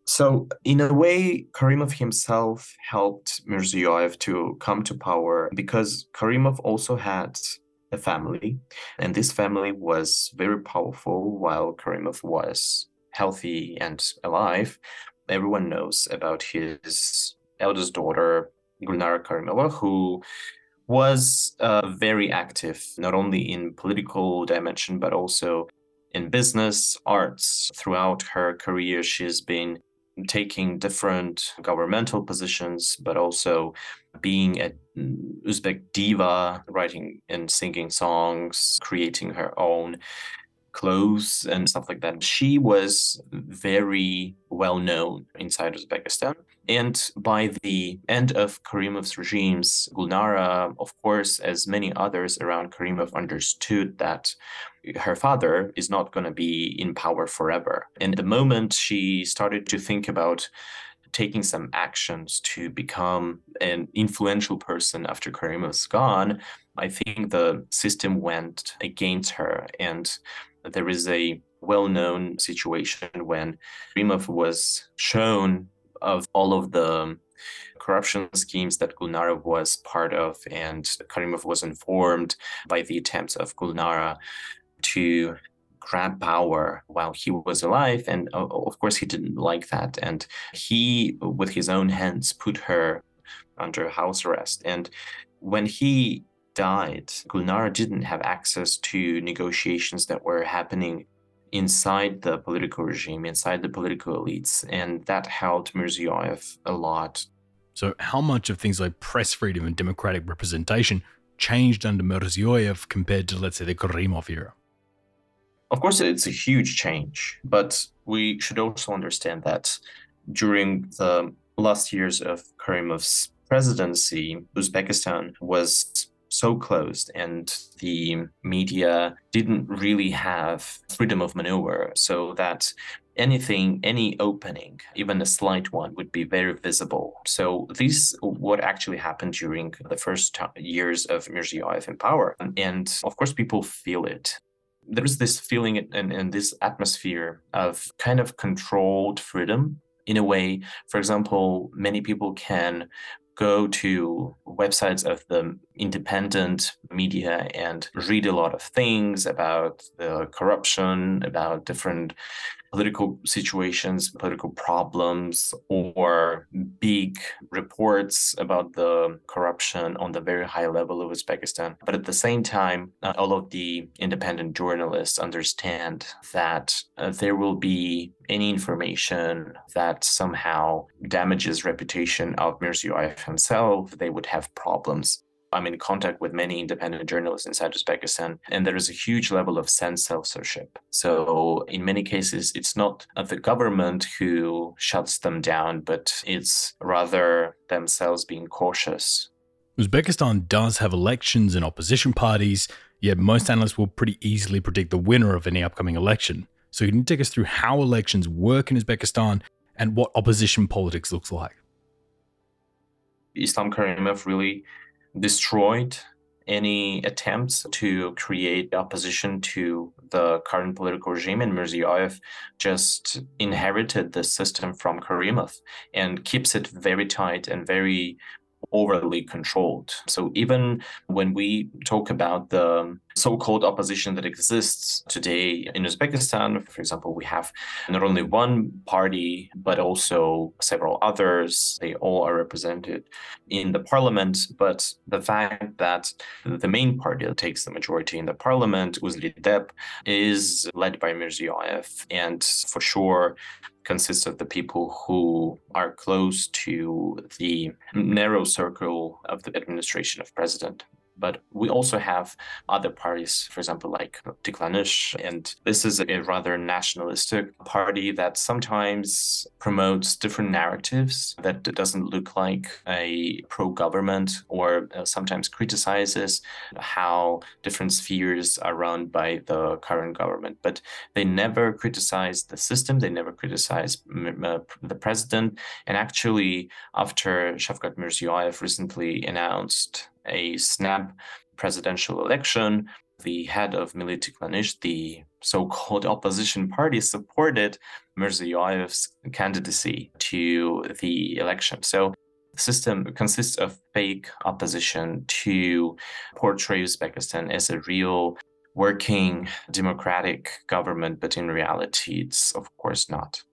So, in a way, Karimov himself helped Mirziyoyev to come to power because Karimov also had a family, and this family was very powerful while Karimov was healthy and alive. Everyone knows about his eldest daughter, Gulnara Karimova, who was uh, very active, not only in political dimension, but also in business, arts. Throughout her career, she's been taking different governmental positions, but also being a mm, Uzbek diva, writing and singing songs, creating her own clothes and stuff like that. She was very well known inside Uzbekistan. And by the end of Karimov's regimes, Gulnara, of course, as many others around Karimov, understood that her father is not going to be in power forever. And the moment she started to think about taking some actions to become an influential person after Karimov's gone, I think the system went against her. And there is a well known situation when Karimov was shown of all of the corruption schemes that Gulnara was part of, and Karimov was informed by the attempts of Gulnara to grab power while he was alive. And of course, he didn't like that. And he, with his own hands, put her under house arrest. And when he died, Gulnara didn't have access to negotiations that were happening inside the political regime, inside the political elites, and that helped Mirziyoyev a lot. So, how much of things like press freedom and democratic representation changed under Mirziyoyev compared to, let's say, the Karimov era? Of course, it's a huge change, but we should also understand that during the last years of Karimov's presidency, Uzbekistan was so closed and the media didn't really have freedom of maneuver so that anything any opening even a slight one would be very visible. So this what actually happened during the first years of Mirziyoyev in power and of course people feel it. There's this feeling and this atmosphere of kind of controlled freedom in a way. For example many people can go to websites of the independent media and read a lot of things about the corruption, about different political situations, political problems, or big reports about the corruption on the very high level of Uzbekistan. But at the same time, uh, all of the independent journalists understand that uh, there will be any information that somehow damages reputation of Mirziyoyev himself, they would have problems. I'm in contact with many independent journalists inside Uzbekistan, and there is a huge level of sense censorship. So, in many cases, it's not the government who shuts them down, but it's rather themselves being cautious. Uzbekistan does have elections and opposition parties, yet most analysts will pretty easily predict the winner of any upcoming election. So, can you take us through how elections work in Uzbekistan and what opposition politics looks like? Islam Karimov really destroyed any attempts to create opposition to the current political regime and Mirziyoyev just inherited the system from Karimov and keeps it very tight and very overly controlled. So even when we talk about the so-called opposition that exists today in Uzbekistan, for example, we have not only one party but also several others. They all are represented in the parliament, but the fact that the main party that takes the majority in the parliament, UzLiDep, is led by Mirziyoyev, and for sure consists of the people who are close to the narrow circle of the administration of president but we also have other parties, for example, like Tiklanish. And this is a rather nationalistic party that sometimes promotes different narratives that doesn't look like a pro government or uh, sometimes criticizes how different spheres are run by the current government. But they never criticize the system, they never criticize uh, the president. And actually, after Shavkat Mirziyoyev recently announced a snap presidential election, the head of Milli Tiklanish, the so-called opposition party, supported Mirziyoyev's candidacy to the election. So the system consists of fake opposition to portray Uzbekistan as a real working democratic government, but in reality, it's of course not.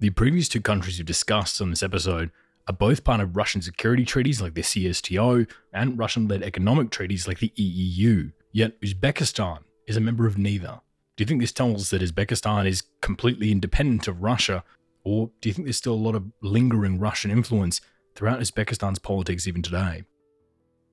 The previous two countries you've discussed on this episode are both part of Russian security treaties like the CSTO and Russian led economic treaties like the EEU. Yet Uzbekistan is a member of neither. Do you think this tells us that Uzbekistan is completely independent of Russia, or do you think there's still a lot of lingering Russian influence throughout Uzbekistan's politics even today.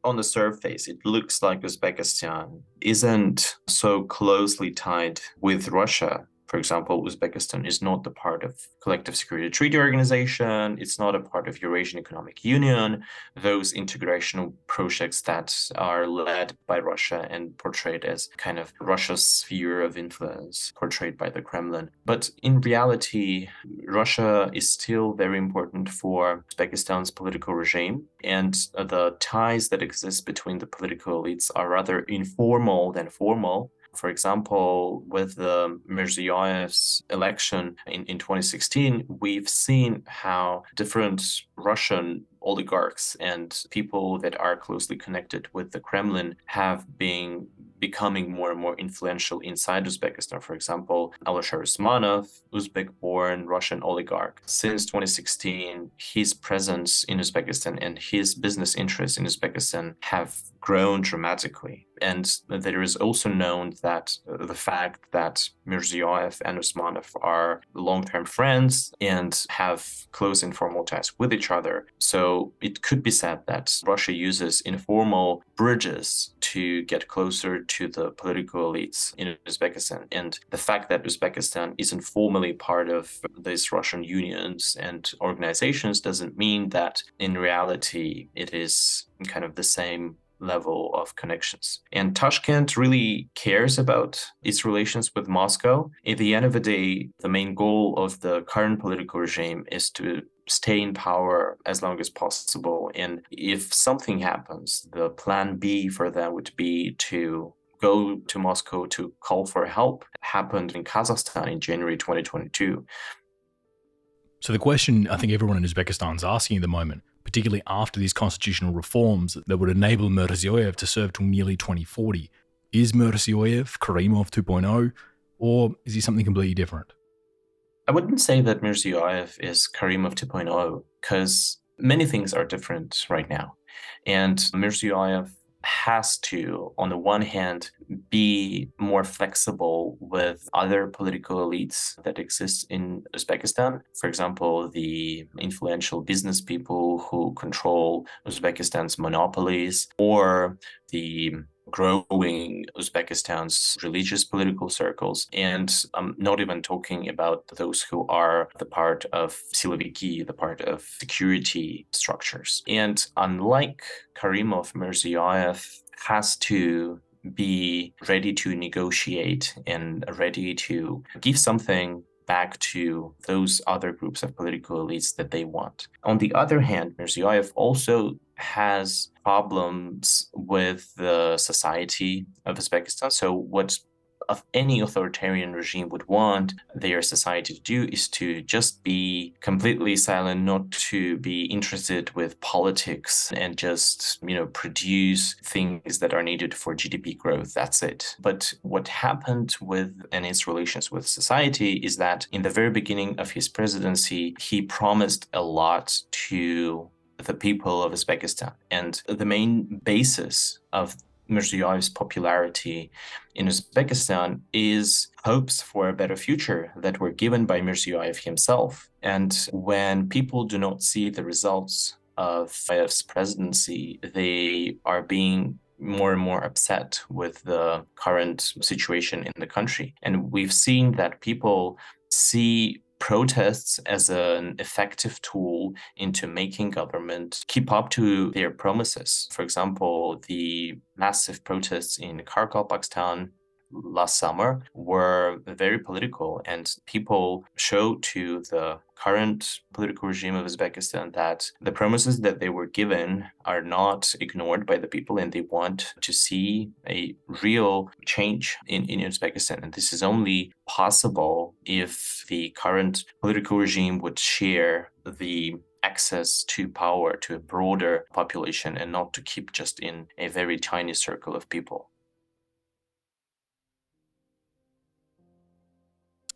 On the surface, it looks like Uzbekistan isn't so closely tied with Russia for example, Uzbekistan is not a part of Collective Security Treaty Organization. It's not a part of Eurasian Economic Union. Those integration projects that are led by Russia and portrayed as kind of Russia's sphere of influence, portrayed by the Kremlin. But in reality, Russia is still very important for Uzbekistan's political regime, and the ties that exist between the political elites are rather informal than formal. For example, with the Mirziyoyev's election in, in 2016, we've seen how different Russian oligarchs and people that are closely connected with the Kremlin have been becoming more and more influential inside Uzbekistan. For example, Alisher Usmanov, Uzbek-born Russian oligarch. Since 2016, his presence in Uzbekistan and his business interests in Uzbekistan have grown dramatically. And there is also known that uh, the fact that Mirziyoyev and Usmanov are long-term friends and have close informal ties with each other. So it could be said that Russia uses informal bridges to get closer to the political elites in Uzbekistan. And the fact that Uzbekistan isn't formally part of these Russian unions and organizations doesn't mean that in reality it is kind of the same level of connections. And Tashkent really cares about its relations with Moscow. At the end of the day, the main goal of the current political regime is to stay in power as long as possible. And if something happens, the plan B for them would be to go to Moscow to call for help. It happened in Kazakhstan in January 2022. So the question I think everyone in Uzbekistan is asking at the moment particularly after these constitutional reforms that would enable Mirziyoyev to serve till nearly 2040. Is Mirziyoyev Karimov 2.0, or is he something completely different? I wouldn't say that Mirziyoyev is Karimov 2.0 because many things are different right now. And Mirziyoyev has to, on the one hand, be more flexible with other political elites that exist in Uzbekistan. For example, the influential business people who control Uzbekistan's monopolies, or the growing Uzbekistan's religious political circles. And I'm not even talking about those who are the part of Siloviki, the part of security structures. And unlike Karimov, Mirziyoyev has to be ready to negotiate and ready to give something back to those other groups of political elites that they want. On the other hand, Mirziyoyev also has problems with the society of Uzbekistan. So what of any authoritarian regime would want their society to do is to just be completely silent, not to be interested with politics and just, you know, produce things that are needed for GDP growth. That's it. But what happened with and his relations with society is that in the very beginning of his presidency, he promised a lot to the people of Uzbekistan. And the main basis of Mirziyoyev's popularity in Uzbekistan is hopes for a better future that were given by Mirziyoyev himself. And when people do not see the results of Bayev's presidency, they are being more and more upset with the current situation in the country. And we've seen that people see protests as an effective tool into making government keep up to their promises. For example, the massive protests in Karakalpakstan last summer were very political, and people showed to the current political regime of Uzbekistan that the promises that they were given are not ignored by the people, and they want to see a real change in, in Uzbekistan. And this is only possible if the current political regime would share the access to power to a broader population and not to keep just in a very tiny circle of people.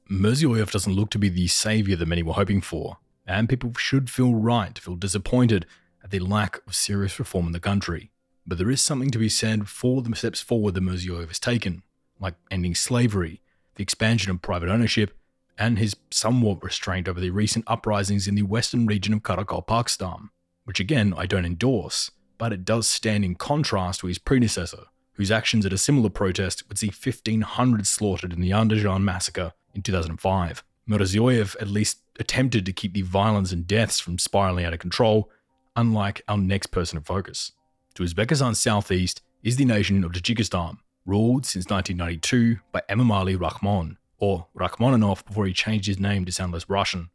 Mirziyoyev doesn't look to be the savior that many were hoping for, and people should feel right to feel disappointed at the lack of serious reform in the country. But there is something to be said for the steps forward that Mirziyoyev has taken, like ending slavery, the expansion of private ownership, and his somewhat restraint over the recent uprisings in the western region of Karakalpakstan, which again I don't endorse, but it does stand in contrast to his predecessor, whose actions at a similar protest would see 1,500 slaughtered in the Andijan massacre in 2005. Mirziyoyev at least attempted to keep the violence and deaths from spiraling out of control, unlike our next person of focus. To Uzbekistan's southeast is the nation of Tajikistan, ruled since 1992 by Emomali Rahmon, or Rakhmonov before he changed his name to sound less Russian.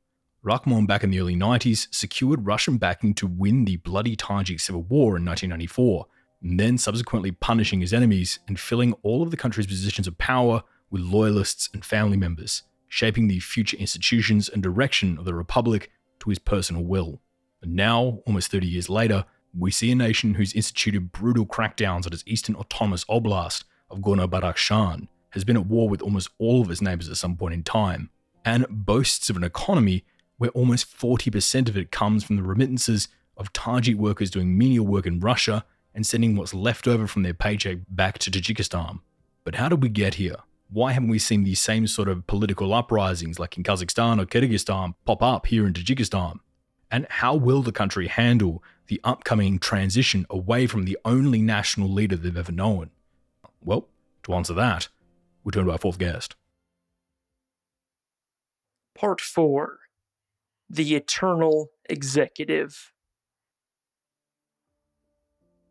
Rahmon back in the early 90s secured Russian backing to win the bloody Tajik civil war in 1994, and then subsequently punishing his enemies and filling all of the country's positions of power with loyalists and family members, shaping the future institutions and direction of the republic to his personal will. And now, almost 30 years later, we see a nation who's instituted brutal crackdowns at its eastern autonomous oblast of Gorno Badakhshan, has been at war with almost all of its neighbors at some point in time, and boasts of an economy where almost 40% of it comes from the remittances of Tajik workers doing menial work in Russia and sending what's left over from their paycheck back to Tajikistan. But how did we get here? Why haven't we seen these same sort of political uprisings like in Kazakhstan or Kyrgyzstan pop up here in Tajikistan? And how will the country handle the upcoming transition away from the only national leader they've ever known? Well, to answer that, we turn to our fourth guest. Part 4 The Eternal Executive.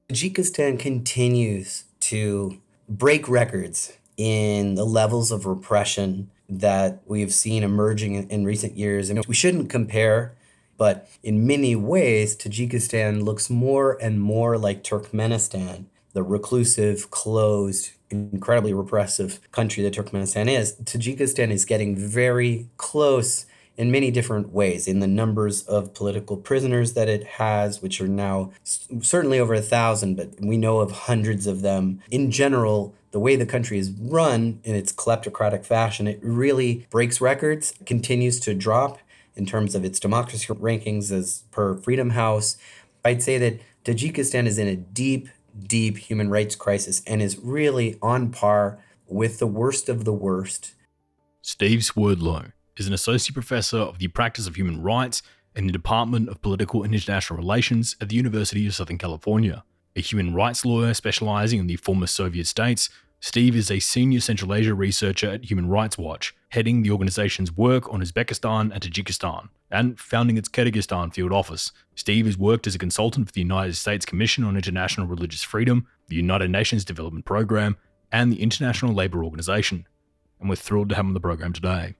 Tajikistan continues to break records in the levels of repression that we've seen emerging in, in recent years. And we shouldn't compare, but in many ways, Tajikistan looks more and more like Turkmenistan, the reclusive, closed, incredibly repressive country that Turkmenistan is. Tajikistan is getting very close in many different ways in the numbers of political prisoners that it has, which are now certainly over a thousand, but we know of hundreds of them. In general, the way the country is run in its kleptocratic fashion, it really breaks records, continues to drop in terms of its democracy rankings as per Freedom House. I'd say that Tajikistan is in a deep, deep human rights crisis and is really on par with the worst of the worst. Steve Swerdlow is an associate professor of the practice of human rights in the Department of Political and International Relations at the University of Southern California. A human rights lawyer specializing in the former Soviet states, Steve is a senior Central Asia researcher at Human Rights Watch, heading the organization's work on Uzbekistan and Tajikistan, and founding its Kyrgyzstan field office. Steve has worked as a consultant for the United States Commission on International Religious Freedom, the United Nations Development Program, and the International Labour Organization. And we're thrilled to have him on the program today.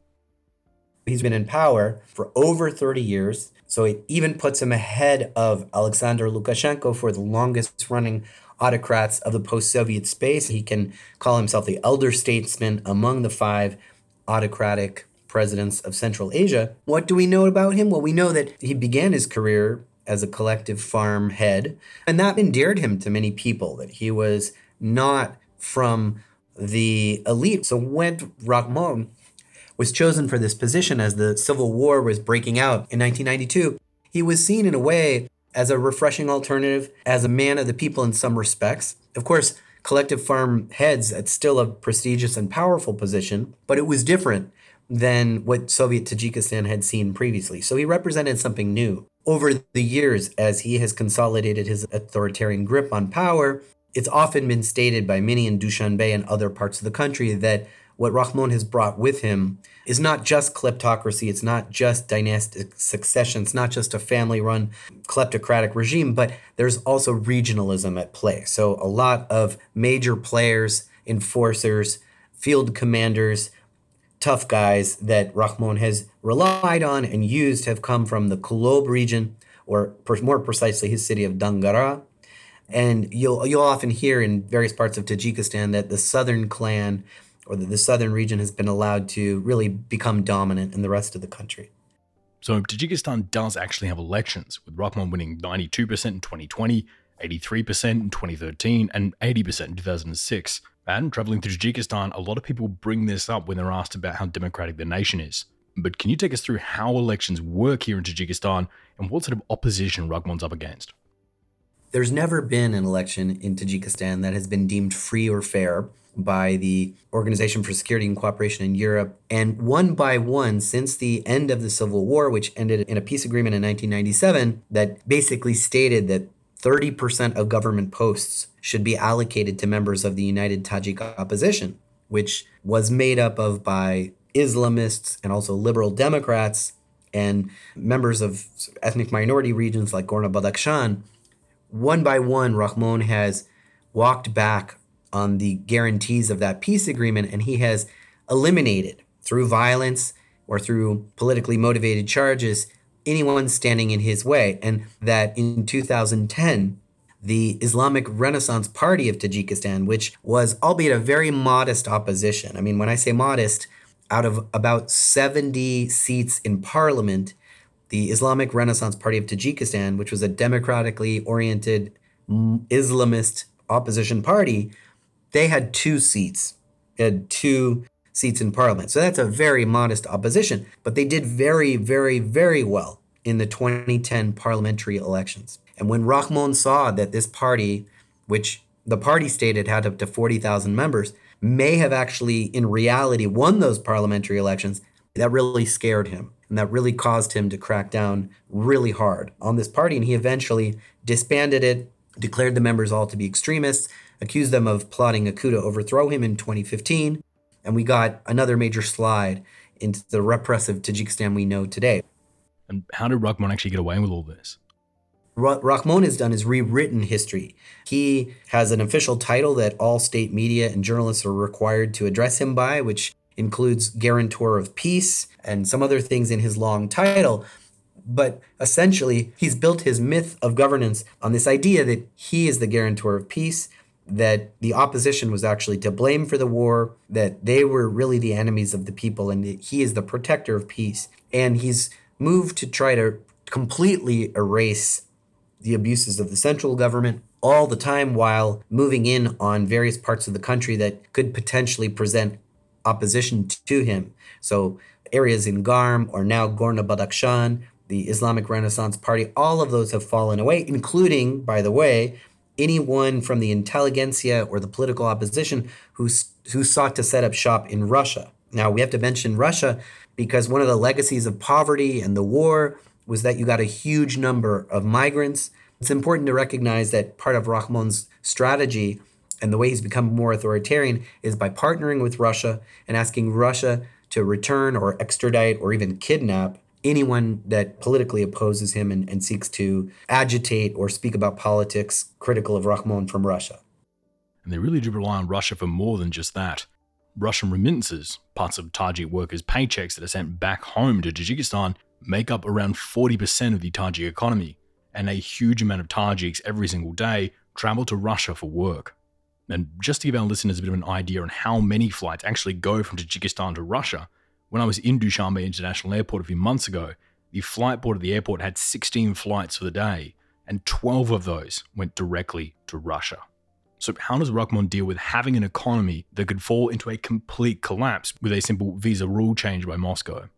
He's been in power for over 30 years, so it even puts him ahead of Alexander Lukashenko for the longest running autocrats of the post Soviet space. He can call himself the elder statesman among the five autocratic presidents of Central Asia. What do we know about him? Well, we know that he began his career as a collective farm head, and that endeared him to many people, that he was not from the elite. So when Rahmon was chosen for this position as the Civil War was breaking out in 1992, he was seen in a way as a refreshing alternative, as a man of the people in some respects. Of course, collective farm heads, it's still a prestigious and powerful position, but it was different than what Soviet Tajikistan had seen previously. So he represented something new. Over the years, as he has consolidated his authoritarian grip on power, it's often been stated by many in Dushanbe and other parts of the country that what Rahmon has brought with him is not just kleptocracy, it's not just dynastic succession, it's not just a family run kleptocratic regime, but there's also regionalism at play. So a lot of major players, enforcers, field commanders, tough guys that Rahmon has relied on and used have come from the Kulob region, or more precisely his city of Dangara. And you'll you'll often hear in various parts of Tajikistan that the southern clan or that the southern region has been allowed to really become dominant in the rest of the country. So Tajikistan does actually have elections, with Rahmon winning 92% in 2020, 83% in 2013, and 80% in 2006. And traveling to Tajikistan, a lot of people bring this up when they're asked about how democratic the nation is. But can you take us through how elections work here in Tajikistan and what sort of opposition Rahmon's up against? There's never been an election in Tajikistan that has been deemed free or fair by the Organization for Security and Cooperation in Europe. And one by one, since the end of the Civil War, which ended in a peace agreement in 1997, that basically stated that 30% of government posts should be allocated to members of the United Tajik Opposition, which was made up of by Islamists and also liberal Democrats and members of ethnic minority regions like Gorno Badakhshan. One by one, Rahmon has walked back on the guarantees of that peace agreement, and he has eliminated through violence or through politically motivated charges anyone standing in his way. And that in 2010, the Islamic Renaissance Party of Tajikistan, which was, albeit a very modest opposition, I mean, when I say modest, out of about 70 seats in parliament, the Islamic Renaissance Party of Tajikistan, which was a democratically oriented Islamist opposition party, they had two seats. They had two seats in parliament. So that's a very modest opposition, but they did very, very, very well in the 2010 parliamentary elections. And when Rahmon saw that this party, which the party stated had up to 40,000 members, may have actually in reality won those parliamentary elections, that really scared him. And that really caused him to crack down really hard on this party. And he eventually disbanded it, declared the members all to be extremists, accused them of plotting a coup to overthrow him in 2015. And we got another major slide into the repressive Tajikistan we know today. And how did Rahmon actually get away with all this? What Rahmon has done is rewritten history. He has an official title that all state media and journalists are required to address him by, which includes guarantor of peace and some other things in his long title. But essentially, he's built his myth of governance on this idea that he is the guarantor of peace, that the opposition was actually to blame for the war, that they were really the enemies of the people, and he is the protector of peace. And he's moved to try to completely erase the abuses of the central government all the time while moving in on various parts of the country that could potentially present opposition to him. So areas in Garm or now Gorno Badakhshan, the Islamic Renaissance Party, all of those have fallen away, including, by the way, anyone from the intelligentsia or the political opposition who, who sought to set up shop in Russia. Now, we have to mention Russia because one of the legacies of poverty and the war was that you got a huge number of migrants. It's important to recognize that part of Rahmon's strategy and the way he's become more authoritarian is by partnering with Russia and asking Russia to return or extradite or even kidnap anyone that politically opposes him and, and seeks to agitate or speak about politics critical of Rahmon from Russia. And they really do rely on Russia for more than just that. Russian remittances, parts of Tajik workers' paychecks that are sent back home to Tajikistan, make up around 40% of the Tajik economy, and a huge amount of Tajiks every single day travel to Russia for work. And just to give our listeners a bit of an idea on how many flights actually go from Tajikistan to Russia, when I was in Dushanbe International Airport a few months ago, the flight board of the airport had 16 flights for the day, and 12 of those went directly to Russia. So, how does Rahmon deal with having an economy that could fall into a complete collapse with a simple visa rule change by Moscow?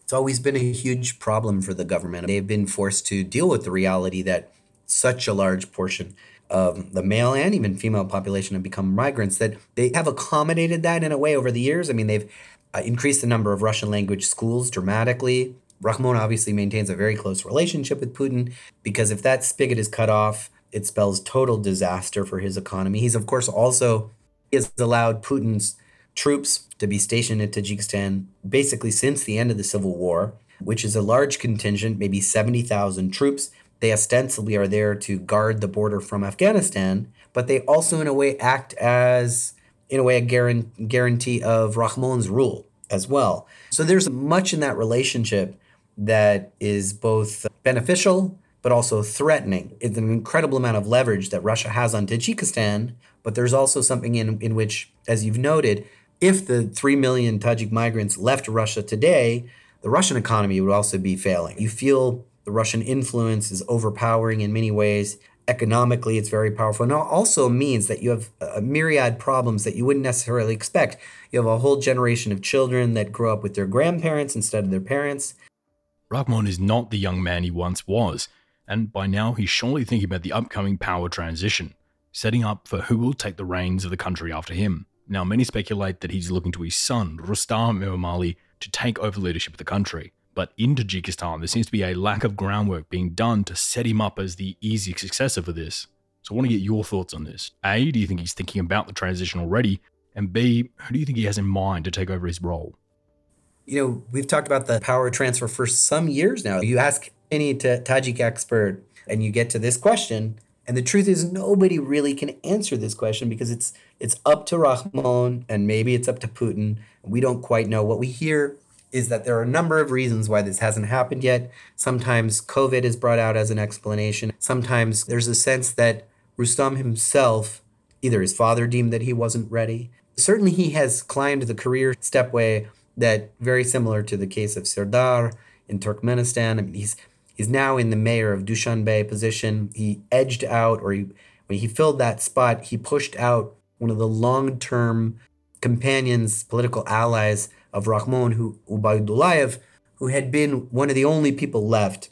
It's always been a huge problem for the government. They've been forced to deal with the reality that such a large portion of the male and even female population have become migrants, that they have accommodated that in a way over the years. I mean, they've uh, increased the number of Russian language schools dramatically. Rahmon obviously maintains a very close relationship with Putin because if that spigot is cut off, it spells total disaster for his economy. He's, of course, also has allowed Putin's troops to be stationed in Tajikistan basically since the end of the civil war, which is a large contingent, maybe 70,000 troops. They ostensibly are there to guard the border from Afghanistan, but they also, in a way, act as, in a way, a guarantee of Rahmon's rule as well. So there's much in that relationship that is both beneficial but also threatening. It's an incredible amount of leverage that Russia has on Tajikistan, but there's also something in, in which, as you've noted, if the 3 million Tajik migrants left Russia today, the Russian economy would also be failing. You feel the Russian influence is overpowering in many ways. Economically, it's very powerful. And it also means that you have a myriad problems that you wouldn't necessarily expect. You have a whole generation of children that grow up with their grandparents instead of their parents. Rahmon is not the young man he once was and by now he's surely thinking about the upcoming power transition, setting up for who will take the reins of the country after him. Now, many speculate that he's looking to his son, Rustam Emomali, to take over leadership of the country. But in Tajikistan, there seems to be a lack of groundwork being done to set him up as the easy successor for this. So I want to get your thoughts on this. A, do you think he's thinking about the transition already? And B, who do you think he has in mind to take over his role? You know, we've talked about the power transfer for some years now. You ask any Tajik expert and you get to this question, and the truth is, nobody really can answer this question because it's it's up to Rahmon and maybe it's up to Putin. We don't quite know. What we hear is that there are a number of reasons why this hasn't happened yet. Sometimes COVID is brought out as an explanation. Sometimes there's a sense that Rustam himself, either his father deemed that he wasn't ready. Certainly, he has climbed the career stepway that very similar to the case of Serdar in Turkmenistan. I mean, he's He's now in the mayor of Dushanbe position. He edged out, or he, when he filled that spot, he pushed out one of the long term companions, political allies of Rahmon, who Ubaydullayev, who had been one of the only people left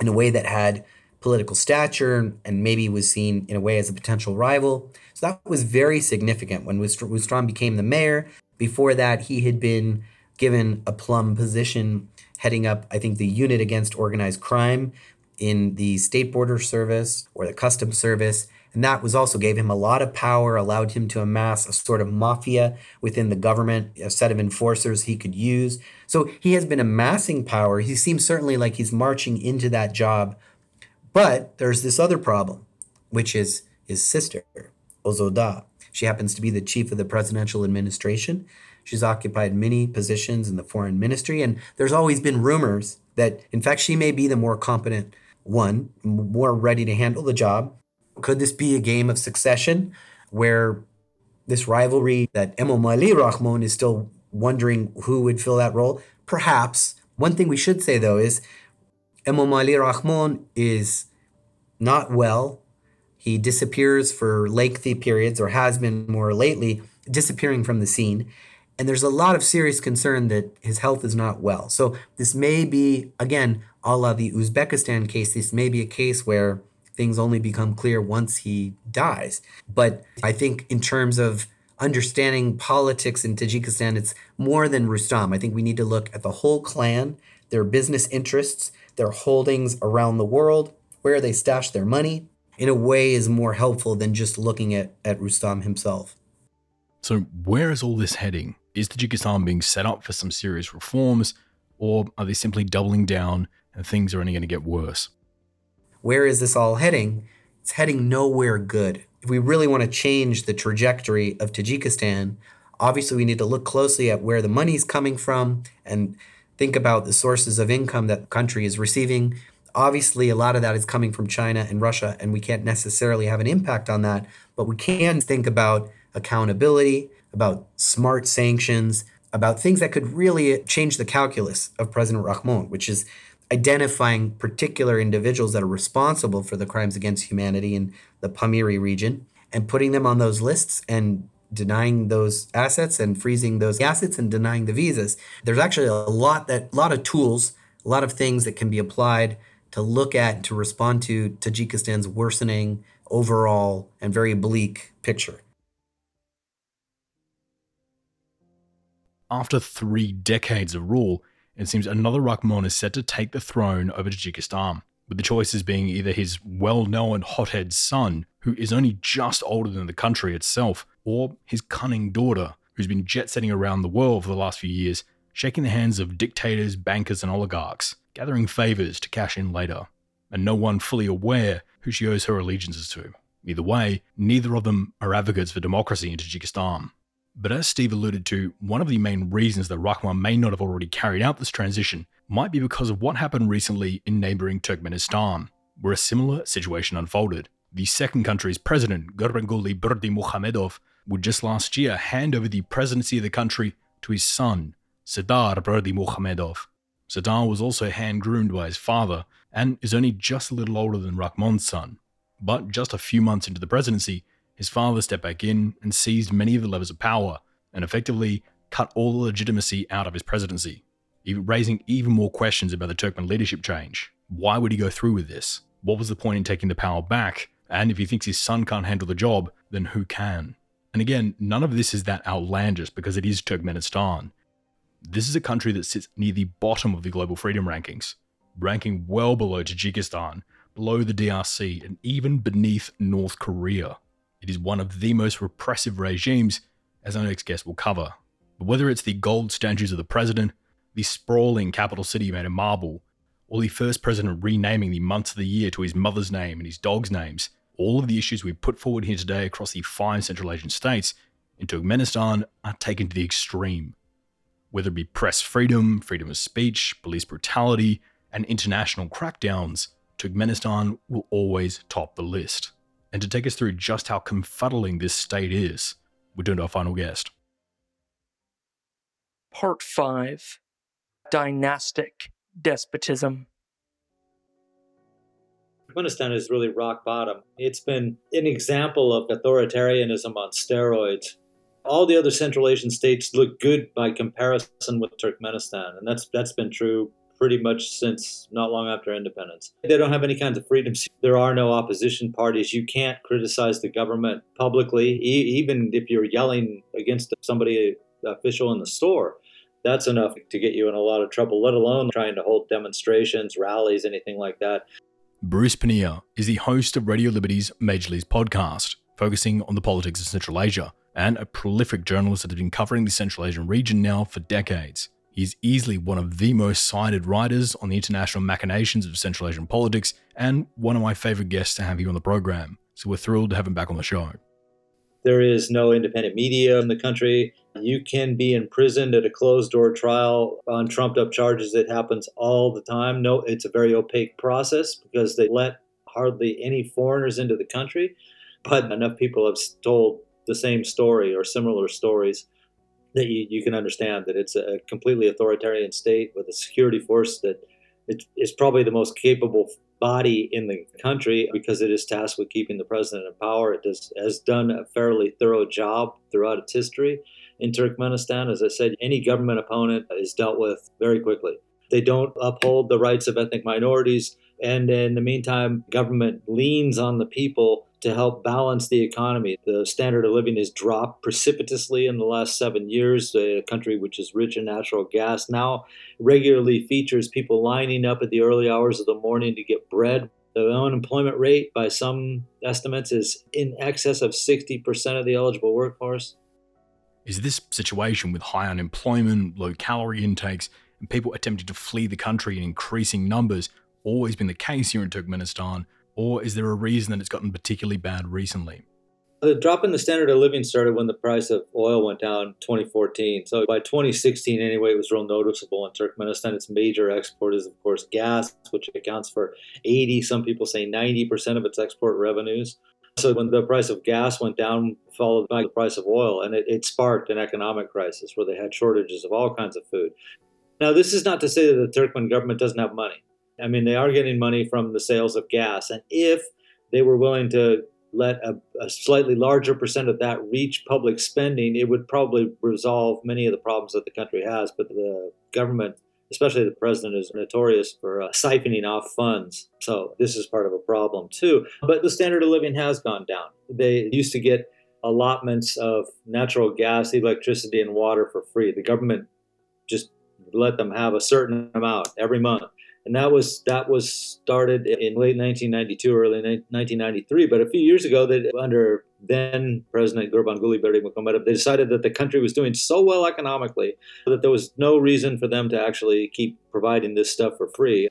in a way that had political stature and maybe was seen in a way as a potential rival. So that was very significant when Rustam became the mayor. Before that, he had been given a plum position heading up, I think, the unit against organized crime in the State Border Service or the Customs Service. And that was also gave him a lot of power, allowed him to amass a sort of mafia within the government, a set of enforcers he could use. So he has been amassing power. He seems certainly like he's marching into that job. But there's this other problem, which is his sister, Ozoda. She happens to be the chief of the presidential administration. She's occupied many positions in the foreign ministry, and there's always been rumors that, in fact, she may be the more competent one, more ready to handle the job. Could this be a game of succession where this rivalry that Emomali Rahmon is still wondering who would fill that role? Perhaps. One thing we should say, though, is Emomali Rahmon is not well. He disappears for lengthy periods, or has been more lately, disappearing from the scene and there's a lot of serious concern that his health is not well. So this may be, again, a la the Uzbekistan case, this may be a case where things only become clear once he dies. But I think in terms of understanding politics in Tajikistan, it's more than Rustam. I think we need to look at the whole clan, their business interests, their holdings around the world, where they stash their money, in a way is more helpful than just looking at, at Rustam himself. So, where is all this heading? Is Tajikistan being set up for some serious reforms, or are they simply doubling down and things are only going to get worse? Where is this all heading? It's heading nowhere good. If we really want to change the trajectory of Tajikistan, obviously we need to look closely at where the money's coming from and think about the sources of income that the country is receiving. Obviously, a lot of that is coming from China and Russia, and we can't necessarily have an impact on that, but we can think about accountability, about smart sanctions, about things that could really change the calculus of President Rahmon, which is identifying particular individuals that are responsible for the crimes against humanity in the Pamiri region and putting them on those lists and denying those assets and freezing those assets and denying the visas. There's actually a lot that lot of tools, a lot of things that can be applied to look at to respond to Tajikistan's worsening overall and very bleak picture. After three decades of rule, it seems another Rahmon is set to take the throne over Tajikistan, with the choices being either his well known hothead son, who is only just older than the country itself, or his cunning daughter, who's been jet setting around the world for the last few years, shaking the hands of dictators, bankers, and oligarchs, gathering favors to cash in later, and no one fully aware who she owes her allegiances to. Either way, neither of them are advocates for democracy in Tajikistan. But as Steve alluded to, one of the main reasons that Rahmon may not have already carried out this transition might be because of what happened recently in neighboring Turkmenistan, where a similar situation unfolded. The second country's president, Gurbanguly Berdimuhamedov, would just last year hand over the presidency of the country to his son, Serdar Berdimuhamedov. Serdar was also hand groomed by his father and is only just a little older than Rahmon's son. But just a few months into the presidency, his father stepped back in and seized many of the levers of power and effectively cut all the legitimacy out of his presidency, raising even more questions about the Turkmen leadership change. Why would he go through with this? What was the point in taking the power back? And if he thinks his son can't handle the job, then who can? And again, none of this is that outlandish because it is Turkmenistan. This is a country that sits near the bottom of the global freedom rankings, ranking well below Tajikistan, below the DRC, and even beneath North Korea. It is one of the most repressive regimes, as our next guest will cover. But whether it's the gold statues of the president, the sprawling capital city made of marble, or the first president renaming the months of the year to his mother's name and his dog's names, all of the issues we put forward here today across the five Central Asian states in Turkmenistan are taken to the extreme. Whether it be press freedom, freedom of speech, police brutality, and international crackdowns, Turkmenistan will always top the list. And to take us through just how confuddling this state is, we're doing our final guest. Part 5 Dynastic Despotism. Turkmenistan is really rock bottom. It's been an example of authoritarianism on steroids. All the other Central Asian states look good by comparison with Turkmenistan, and that's that's been true pretty much since not long after independence. They don't have any kinds of freedoms. There are no opposition parties. You can't criticize the government publicly, e- even if you're yelling against somebody official in the store. That's enough to get you in a lot of trouble, let alone trying to hold demonstrations, rallies, anything like that. Bruce Pannier is the host of Radio Liberty's Majlis podcast, focusing on the politics of Central Asia, and a prolific journalist that has been covering the Central Asian region now for decades. He is easily one of the most cited writers on the international machinations of Central Asian politics, and one of my favorite guests to have here on the program. So we're thrilled to have him back on the show. There is no independent media in the country. You can be imprisoned at a closed door trial on trumped up charges. It happens all the time. No, it's a very opaque process because they let hardly any foreigners into the country, but enough people have told the same story or similar stories that you, you can understand that it's a completely authoritarian state with a security force that is probably the most capable body in the country because it is tasked with keeping the president in power. It does, has done a fairly thorough job throughout its history. In Turkmenistan, as I said, any government opponent is dealt with very quickly. They don't uphold the rights of ethnic minorities. And in the meantime, government leans on the people to help balance the economy. The standard of living has dropped precipitously in the last seven years. A country which is rich in natural gas now regularly features people lining up at the early hours of the morning to get bread. The unemployment rate, by some estimates, is in excess of 60% of the eligible workforce. Is this situation with high unemployment, low calorie intakes, and people attempting to flee the country in increasing numbers always been the case here in Turkmenistan? Or is there a reason that it's gotten particularly bad recently? The drop in the standard of living started when the price of oil went down in 2014. So by 2016, anyway, it was real noticeable in Turkmenistan. Its major export is, of course, gas, which accounts for 80, some people say 90% of its export revenues. So when the price of gas went down, followed by the price of oil, and it, it sparked an economic crisis where they had shortages of all kinds of food. Now, this is not to say that the Turkmen government doesn't have money. I mean, they are getting money from the sales of gas. And if they were willing to let a, a, slightly larger percent of that reach public spending, it would probably resolve many of the problems that the country has. But the government, especially the president, is notorious for uh, siphoning off funds. So this is part of a problem too. But the standard of living has gone down. They used to get allotments of natural gas, electricity, and water for free. The government just let them have a certain amount every month and that was that was started in late 1992, early 1993. But a few years ago, that under then President Gurbanguly Berdimuhamedov, they decided that the country was doing so well economically that there was no reason for them to actually keep providing this stuff for free.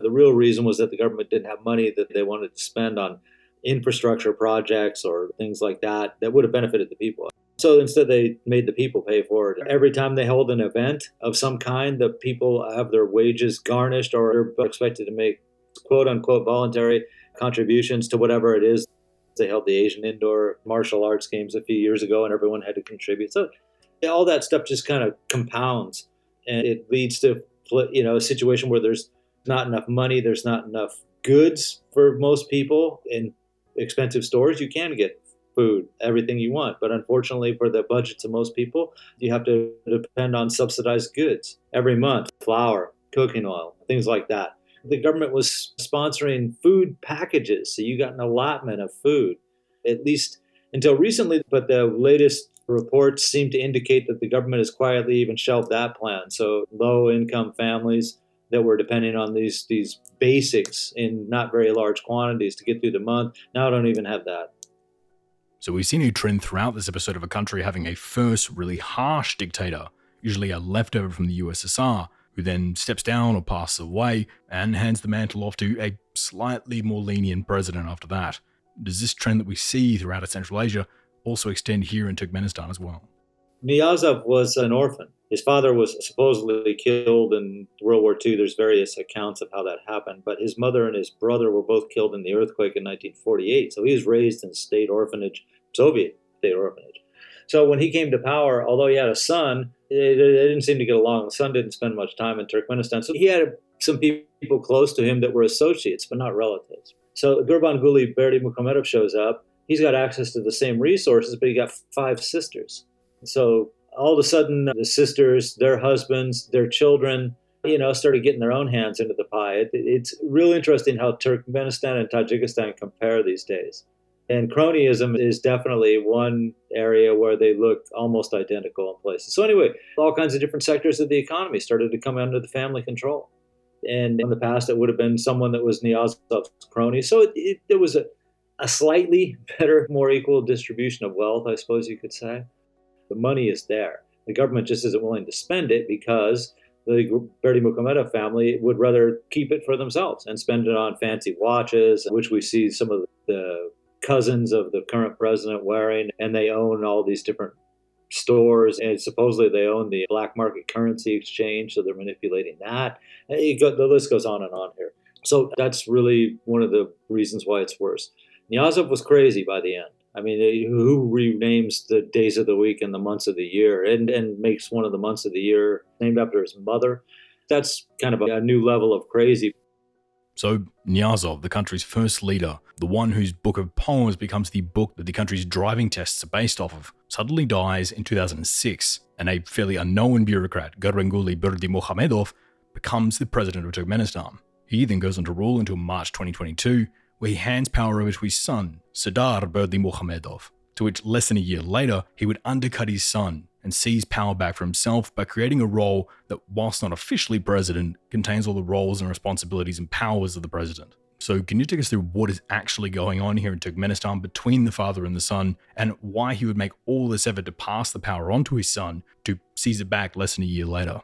The real reason was that the government didn't have money that they wanted to spend on infrastructure projects or things like that that would have benefited the people. So instead, they made the people pay for it. Every time they hold an event of some kind, the people have their wages garnished or are expected to make quote unquote voluntary contributions to whatever it is. They held the Asian indoor martial arts games a few years ago, and everyone had to contribute. So all that stuff just kind of compounds, and it leads to you know a situation where there's not enough money, there's not enough goods for most people in expensive stores. You can get food, everything you want. But unfortunately, for the budgets of most people, you have to depend on subsidized goods every month flour, cooking oil, things like that. the government was sponsoring food packages. So you got an allotment of food, at least until recently. But the latest reports seem to indicate that the government has quietly even shelved that plan. So low income families that were depending on these these basics in not very large quantities to get through the month now don't even have that. So we've seen a trend throughout this episode of a country having a first really harsh dictator, usually a leftover from the USSR, who then steps down or passes away and hands the mantle off to a slightly more lenient president after that. Does this trend that we see throughout Central Asia also extend here in Turkmenistan as well? Niyazov was an orphan. His father was supposedly killed in World War II. There's various accounts of how that happened, but his mother and his brother were both killed in the earthquake in 1948. So he was raised in state orphanage, Soviet state orphanage. So when he came to power, although he had a son, they, didn't seem to get along. The son didn't spend much time in Turkmenistan. So he had some people close to him that were associates, but not relatives. So Gurbanguly Berdimuhamedov shows up. He's got access to the same resources, but he got five sisters. So all of a sudden, the sisters, their husbands, their children, you know, started getting their own hands into the pie. It, it's real interesting how Turkmenistan and Tajikistan compare these days. And cronyism is definitely one area where they look almost identical in places. So, anyway, all kinds of different sectors of the economy started to come under the family control. And in the past, it would have been someone that was Niyazov's crony. So, it, it, there was a, a slightly better, more equal distribution of wealth, I suppose you could say. The money is there. The government just isn't willing to spend it because the Berdimuhamedov family would rather keep it for themselves and spend it on fancy watches, which we see some of the cousins of the current president wearing, and they own all these different stores, and supposedly they own the black market currency exchange, so they're manipulating that. Go, the list goes on and on here. So that's really one of the reasons why it's worse. Niyazov was crazy by the end. I mean, who renames the days of the week and the months of the year and, and makes one of the months of the year named after his mother? That's kind of a new level of crazy. So, Niyazov, the country's first leader, the one whose book of poems becomes the book that the country's driving tests are based off of, suddenly dies in 2006, and a fairly unknown bureaucrat, Gurbanguly Berdimuhamedov, becomes the president of Turkmenistan. He then goes on to rule until March 2022, where he hands power over to his son, Serdar Berdimuhamedov, to which less than a year later, he would undercut his son and seize power back for himself by creating a role that, whilst not officially president, contains all the roles and responsibilities and powers of the president. So, can you take us through what is actually going on here in Turkmenistan between the father and the son, and why he would make all this effort to pass the power on to his son to seize it back less than a year later?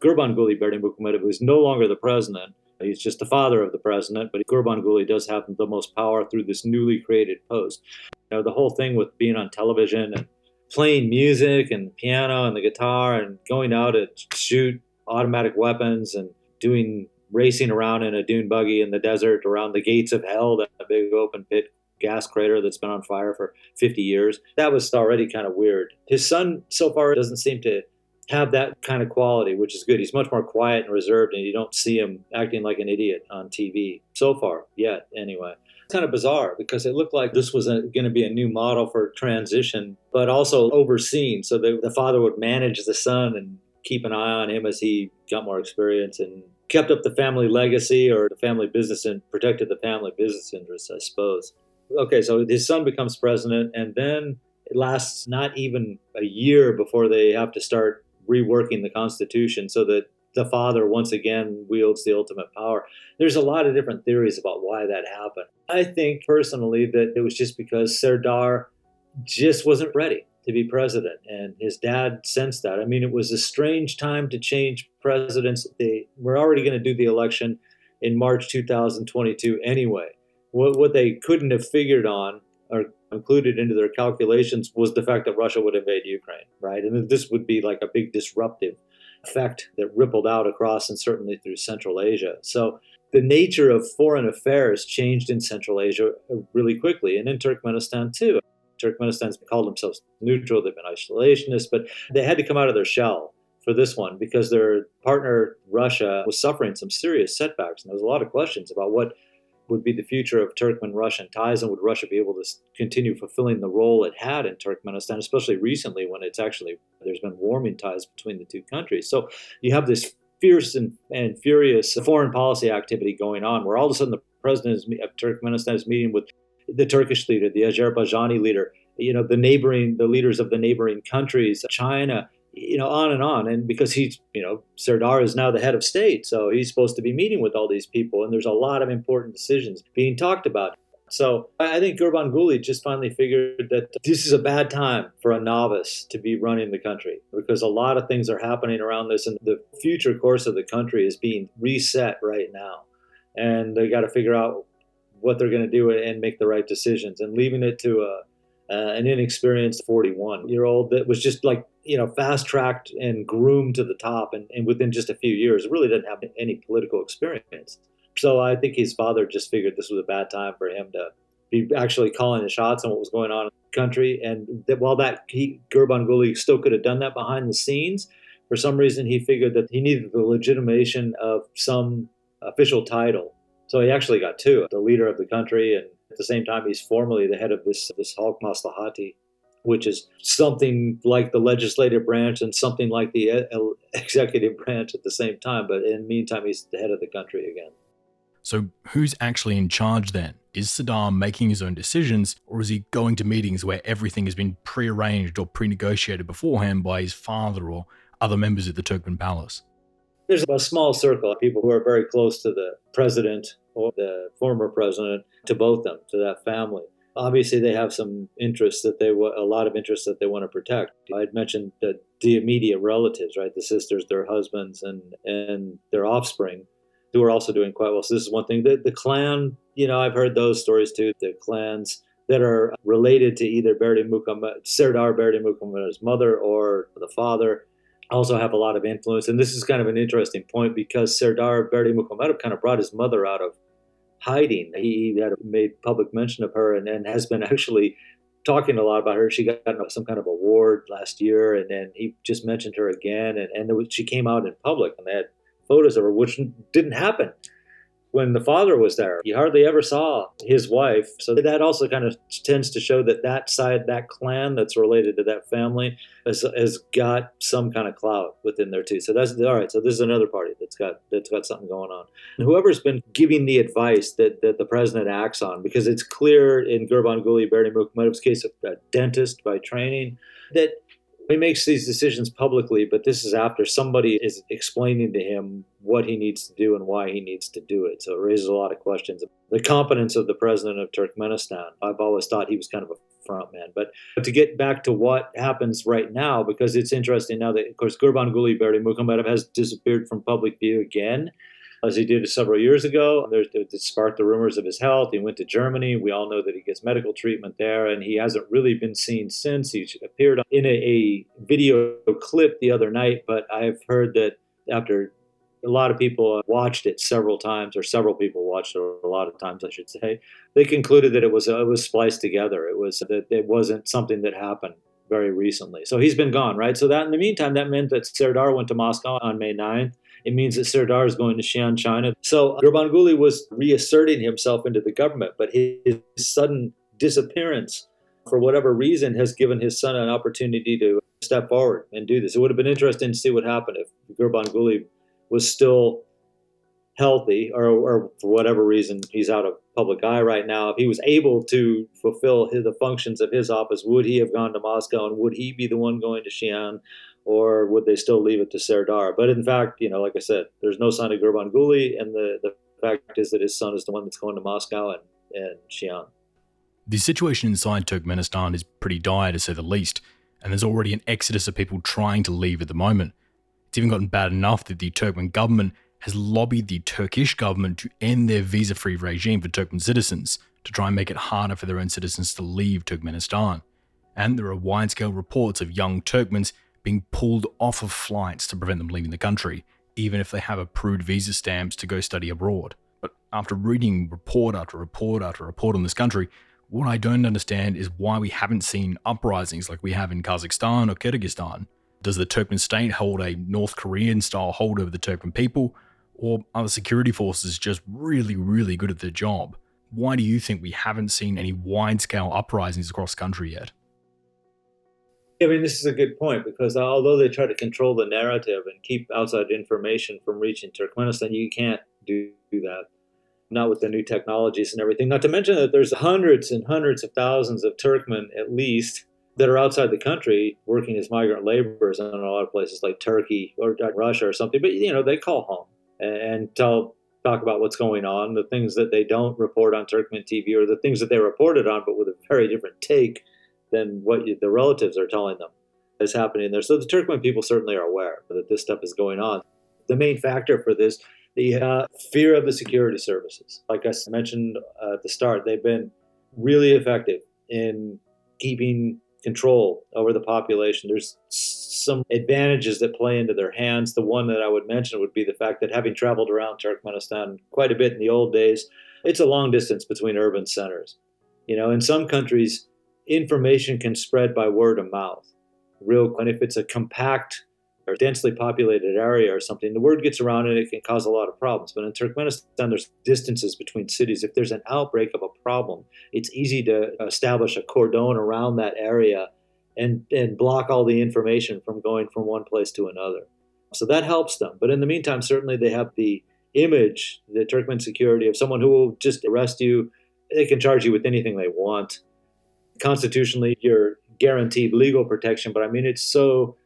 Gurbanguly Berdimuhamedov is no longer the president. He's just the father of the president, but Gurbanguly does have the most power through this newly created post. Know, the whole thing with being on television and playing music and piano and the guitar and going out to shoot automatic weapons and doing racing around in a dune buggy in the desert around the gates of hell, that big open pit gas crater that's been on fire for 50 years. That was already kind of weird. His son so far doesn't seem to have that kind of quality, which is good. He's much more quiet and reserved, and you don't see him acting like an idiot on TV so far yet, anyway. Kind of bizarre because it looked like this was going to be a new model for transition, but also overseen. So the, the father would manage the son and keep an eye on him as he got more experience and kept up the family legacy or the family business and protected the family business interests, I suppose. Okay, so his son becomes president, and then it lasts not even a year before they have to start reworking the Constitution so that the father once again wields the ultimate power. There's a lot of different theories about why that happened. I think personally that it was just because Serdar just wasn't ready to be president, and his dad sensed that. I mean, it was a strange time to change presidents. They were already going to do the election in March 2022 anyway. What, what they couldn't have figured on or included into their calculations was the fact that Russia would invade Ukraine, right? And this would be like a big disruptive effect that rippled out across and certainly through Central Asia. So the nature of foreign affairs changed in Central Asia uh, really quickly and in Turkmenistan too. Turkmenistan's called themselves neutral, they've been isolationist, but they had to come out of their shell for this one because their partner, Russia, was suffering some serious setbacks. And there was a lot of questions about what would be the future of Turkmen Russian ties and would Russia be able to continue fulfilling the role it had in Turkmenistan, especially recently when it's actually there's been warming ties between the two countries. So you have this fierce and, and furious foreign policy activity going on, where all of a sudden the president of Turkmenistan is meeting with the Turkish leader, the Azerbaijani leader, you know, the neighboring, the leaders of the neighboring countries, China, you know, on and on. And because he's, you know, Serdar is now the head of state, so he's supposed to be meeting with all these people, and there's a lot of important decisions being talked about. So I think Gurbanguly just finally figured that this is a bad time for a novice to be running the country because a lot of things are happening around this, and the future course of the country is being reset right now, and they got to figure out what they're going to do and make the right decisions, and leaving it to a uh, an inexperienced 41 year old that was just like you know fast tracked and groomed to the top and, and within just a few years really didn't have any political experience. So i think his father just figured this was a bad time for him to be actually calling the shots on what was going on in the country. And that while that he Gurbanguly still could have done that behind the scenes for some reason he figured that he needed the legitimation of some official title. So he actually got two the leader of the country and at the same time, he's formally the head of this this Halk Maslahati, which is something like the legislative branch and something like the uh, executive branch at the same time. But in the meantime, he's the head of the country again. So, who's actually in charge then? Is Serdar making his own decisions, or is he going to meetings where everything has been prearranged or pre negotiated beforehand by his father or other members of the Turkmen palace? There's a small circle of people who are very close to the president or the former president to both them, to that family. Obviously, they have some interests that they a lot of interests that they want to protect. I'd mentioned that the immediate relatives, right, the sisters, their husbands, and and their offspring, who are also doing quite well. So this is one thing. The, the clan, you know, I've heard those stories too. The clans that are related to either Berdi Serdar Berdi Muhammad's mother or the father also have a lot of influence. And this is kind of an interesting point because Serdar Berdimuhamedov kind of brought his mother out of hiding. He had made public mention of her and, and has been actually talking a lot about her. She got some kind of award last year, and then he just mentioned her again. And, and was, she came out in public, and they had photos of her, which didn't happen when the father was there. He hardly ever saw his wife. So that also kind of tends to show that that side, that clan that's related to that family, has, has got some kind of clout within there too. So that's all right. So this is another party that's got that's got something going on. And whoever's been giving the advice that, that the president acts on, because it's clear in Gurbanguly Berdimuhamedov's case, a dentist by training, that he makes these decisions publicly, but this is after somebody is explaining to him what he needs to do and why he needs to do it. So it raises a lot of questions. The competence of the president of Turkmenistan, I've always thought he was kind of a front man. But to get back to what happens right now, because it's interesting now that, of course, Gurbanguly Muhammadov has disappeared from public view again as he did several years ago. There's, it sparked the rumors of his health. He went to Germany. We all know that he gets medical treatment there, and he hasn't really been seen since. He appeared in a, a video clip the other night, but I've heard that after a lot of people watched it several times, or several people watched it a lot of times, I should say. They concluded that it was it was spliced together. It was that it wasn't something that happened very recently. So he's been gone, right? So that in the meantime, that meant that Serdar went to Moscow on May 9th. It means that Serdar is going to Xi'an, China. So Gurbanguly was reasserting himself into the government, but his sudden disappearance, for whatever reason, has given his son an opportunity to step forward and do this. It would have been interesting to see what happened if Gurbanguly was still healthy, or, or for whatever reason he's out of public eye right now. If he was able to fulfill his, the functions of his office, would he have gone to Moscow and would he be the one going to Xi'an? Or would they still leave it to Serdar? But in fact, you know, like I said, there's no sign of Gurbanguly, and the, the fact is that his son is the one that's going to Moscow and, and Xi'an. The situation inside Turkmenistan is pretty dire, to say the least, and there's already an exodus of people trying to leave at the moment. It's even gotten bad enough that the Turkmen government has lobbied the Turkish government to end their visa free regime for Turkmen citizens to try and make it harder for their own citizens to leave Turkmenistan. And there are wide scale reports of young Turkmens being pulled off of flights to prevent them leaving the country, even if they have approved visa stamps to go study abroad. But after reading report after report after report on this country, what I don't understand is why we haven't seen uprisings like we have in Kazakhstan or Kyrgyzstan. Does the Turkmen state hold a North Korean style hold over the Turkmen people? Or are the security forces just really, really good at their job? Why do you think we haven't seen any wide scale uprisings across the country yet? I mean, this is a good point because although they try to control the narrative and keep outside information from reaching Turkmenistan, you can't do that. Not with the new technologies and everything. Not to mention that there's hundreds and hundreds of thousands of Turkmen, at least, that are outside the country working as migrant laborers in a lot of places like Turkey or Russia or something. But you know, they call home and tell talk about what's going on, the things that they don't report on Turkmen TV, or the things that they reported on, but with a very different take than what you, the relatives are telling them is happening there. So the Turkmen people certainly are aware that this stuff is going on. The main factor for this, the uh, fear of the security services. Like I mentioned at the start, they've been really effective in keeping control over the population. There's some advantages that play into their hands. The one that I would mention would be the fact that having traveled around Turkmenistan quite a bit in the old days, it's a long distance between urban centers. You know, in some countries, information can spread by word of mouth. Real, and if it's a compact or densely populated area or something, the word gets around and it can cause a lot of problems. But in Turkmenistan, there's distances between cities. If there's an outbreak of a problem, it's easy to establish a cordon around that area and, and block all the information from going from one place to another. So that helps them. But in the meantime, certainly they have the image, the Turkmen security of someone who will just arrest you. They can charge you with anything they want. Constitutionally, you're guaranteed legal protection, but I mean, it's so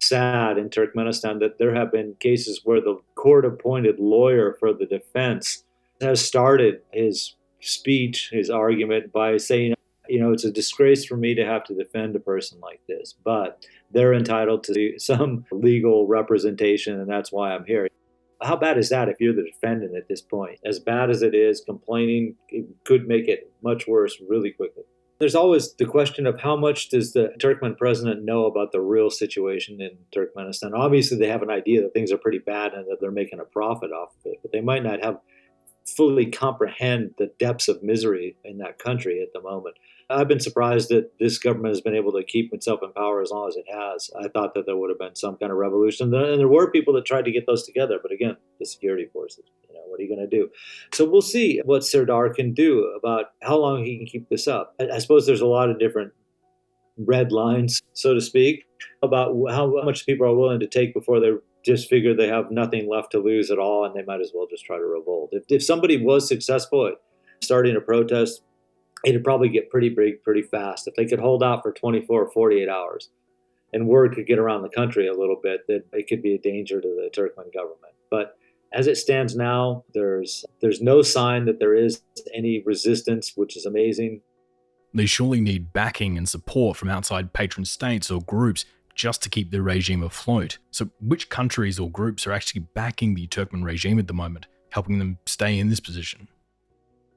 sad in Turkmenistan that there have been cases where the court appointed lawyer for the defense has started his speech, his argument by saying, you know, it's a disgrace for me to have to defend a person like this, but they're entitled to some legal representation, and that's why I'm here. How bad is that if you're the defendant at this point? As bad as it is, complaining could make it much worse really quickly. There's always the question of how much does the Turkmen president know about the real situation in Turkmenistan? Obviously, they have an idea that things are pretty bad and that they're making a profit off of it, but they might not have fully comprehend the depths of misery in that country at the moment. I've been surprised that this government has been able to keep itself in power as long as it has. I thought that there would have been some kind of revolution, and there were people that tried to get those together. But again, the security forces. Know, what are you going to do? So we'll see what Serdar can do about how long he can keep this up. I, I suppose there's a lot of different red lines, so to speak, about how much people are willing to take before they just figure they have nothing left to lose at all, and they might as well just try to revolt. If, if somebody was successful at starting a protest it'd probably get pretty big pretty fast. If they could hold out for 24 or 48 hours and word could get around the country a little bit, that it could be a danger to the Turkmen government. But as it stands now, there's there's no sign that there is any resistance, which is amazing. They surely need backing and support from outside patron states or groups just to keep their regime afloat. So, which countries or groups are actually backing the Turkmen regime at the moment, helping them stay in this position?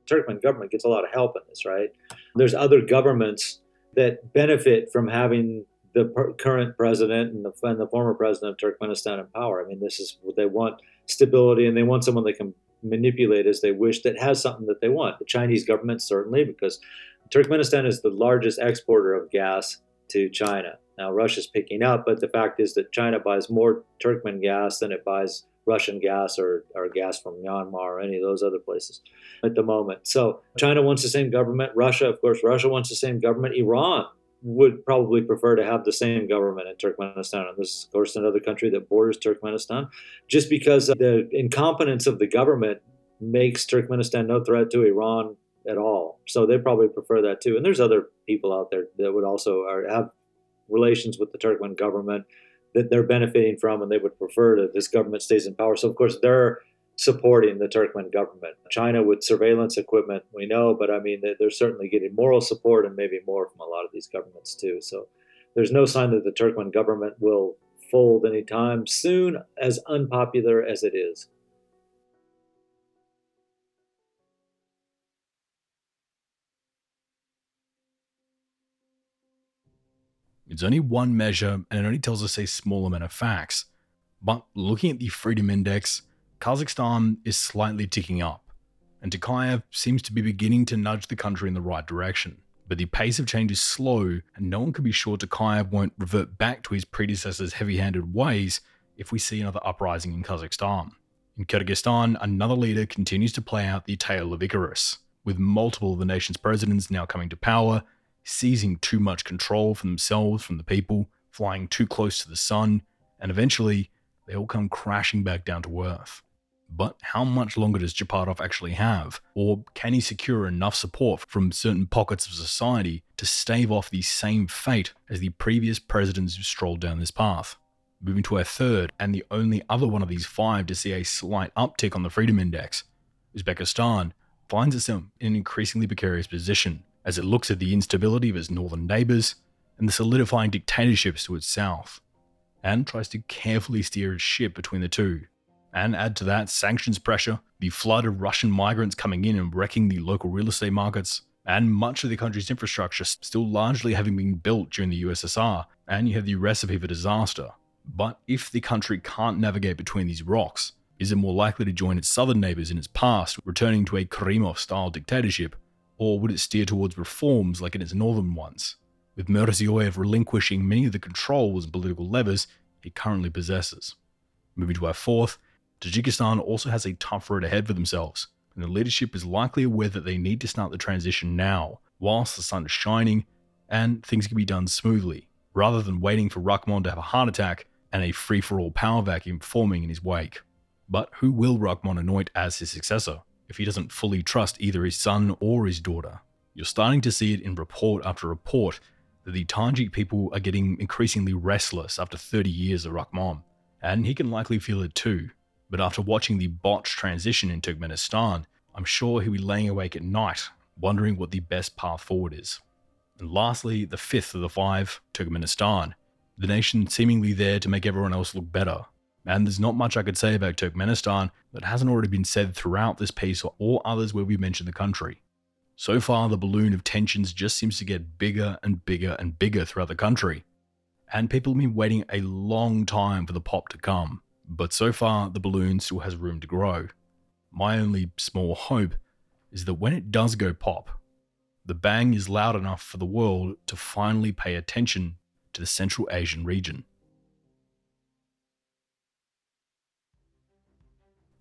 Turkmen government gets a lot of help in this, right? There's other governments that benefit from having the per- current president and the, and the former president of Turkmenistan in power. I mean, this is what they want stability and they want someone they can manipulate as they wish that has something that they want. The Chinese government, certainly, because Turkmenistan is the largest exporter of gas to China. Now, Russia's picking up, but the fact is that China buys more Turkmen gas than it buys Russian gas or, or gas from Myanmar or any of those other places at the moment. So China wants the same government. Russia, of course, Russia wants the same government. Iran would probably prefer to have the same government in Turkmenistan. And this is, of course, another country that borders Turkmenistan. Just because the incompetence of the government makes Turkmenistan no threat to Iran at all. So they probably prefer that too. And there's other people out there that would also are, have relations with the Turkmen government that they're benefiting from and they would prefer that this government stays in power. So, of course, they're supporting the Turkmen government. China with surveillance equipment, we know, but I mean, they're certainly getting moral support and maybe more from a lot of these governments too. So, there's no sign that the Turkmen government will fold anytime soon, as unpopular as it is. It's only one measure and it only tells us a small amount of facts. But looking at the Freedom Index, Kazakhstan is slightly ticking up, and Tokayev seems to be beginning to nudge the country in the right direction. But the pace of change is slow, and no one can be sure Tokayev won't revert back to his predecessor's heavy handed ways if we see another uprising in Kazakhstan. In Kyrgyzstan, another leader continues to play out the tale of Icarus, with multiple of the nation's presidents now coming to power seizing too much control for themselves from the people, flying too close to the sun, and eventually they all come crashing back down to Earth. But how much longer does Japarov actually have? Or can he secure enough support from certain pockets of society to stave off the same fate as the previous presidents who strolled down this path? Moving to our third, and the only other one of these five to see a slight uptick on the Freedom Index, Uzbekistan finds itself in an increasingly precarious position as it looks at the instability of its northern neighbours and the solidifying dictatorships to its south, and tries to carefully steer its ship between the two. And add to that sanctions pressure, the flood of Russian migrants coming in and wrecking the local real estate markets, and much of the country's infrastructure still largely having been built during the USSR, and you have the recipe for disaster. But if the country can't navigate between these rocks, is it more likely to join its southern neighbors in its past, returning to a Karimov style dictatorship, or would it steer towards reforms like in its northern ones, with Mirziyoyev relinquishing many of the controls and political levers he currently possesses? Moving to our fourth, Tajikistan also has a tough road ahead for themselves, and the leadership is likely aware that they need to start the transition now, whilst the sun is shining and things can be done smoothly, rather than waiting for Rahmon to have a heart attack and a free for all power vacuum forming in his wake. But who will Rahmon anoint as his successor if he doesn't fully trust either his son or his daughter? You're starting to see it in report after report that the Tajik people are getting increasingly restless after 30 years of Rahmon, and he can likely feel it too. But after watching the botched transition in Turkmenistan, I'm sure he'll be laying awake at night, wondering what the best path forward is. And lastly, the fifth of the five, Turkmenistan, the nation seemingly there to make everyone else look better, and there's not much I could say about Turkmenistan that hasn't already been said throughout this piece or all others where we mention the country. So far, the balloon of tensions just seems to get bigger and bigger and bigger throughout the country. And people have been waiting a long time for the pop to come, but so far, the balloon still has room to grow. My only small hope is that when it does go pop, the bang is loud enough for the world to finally pay attention to the Central Asian region.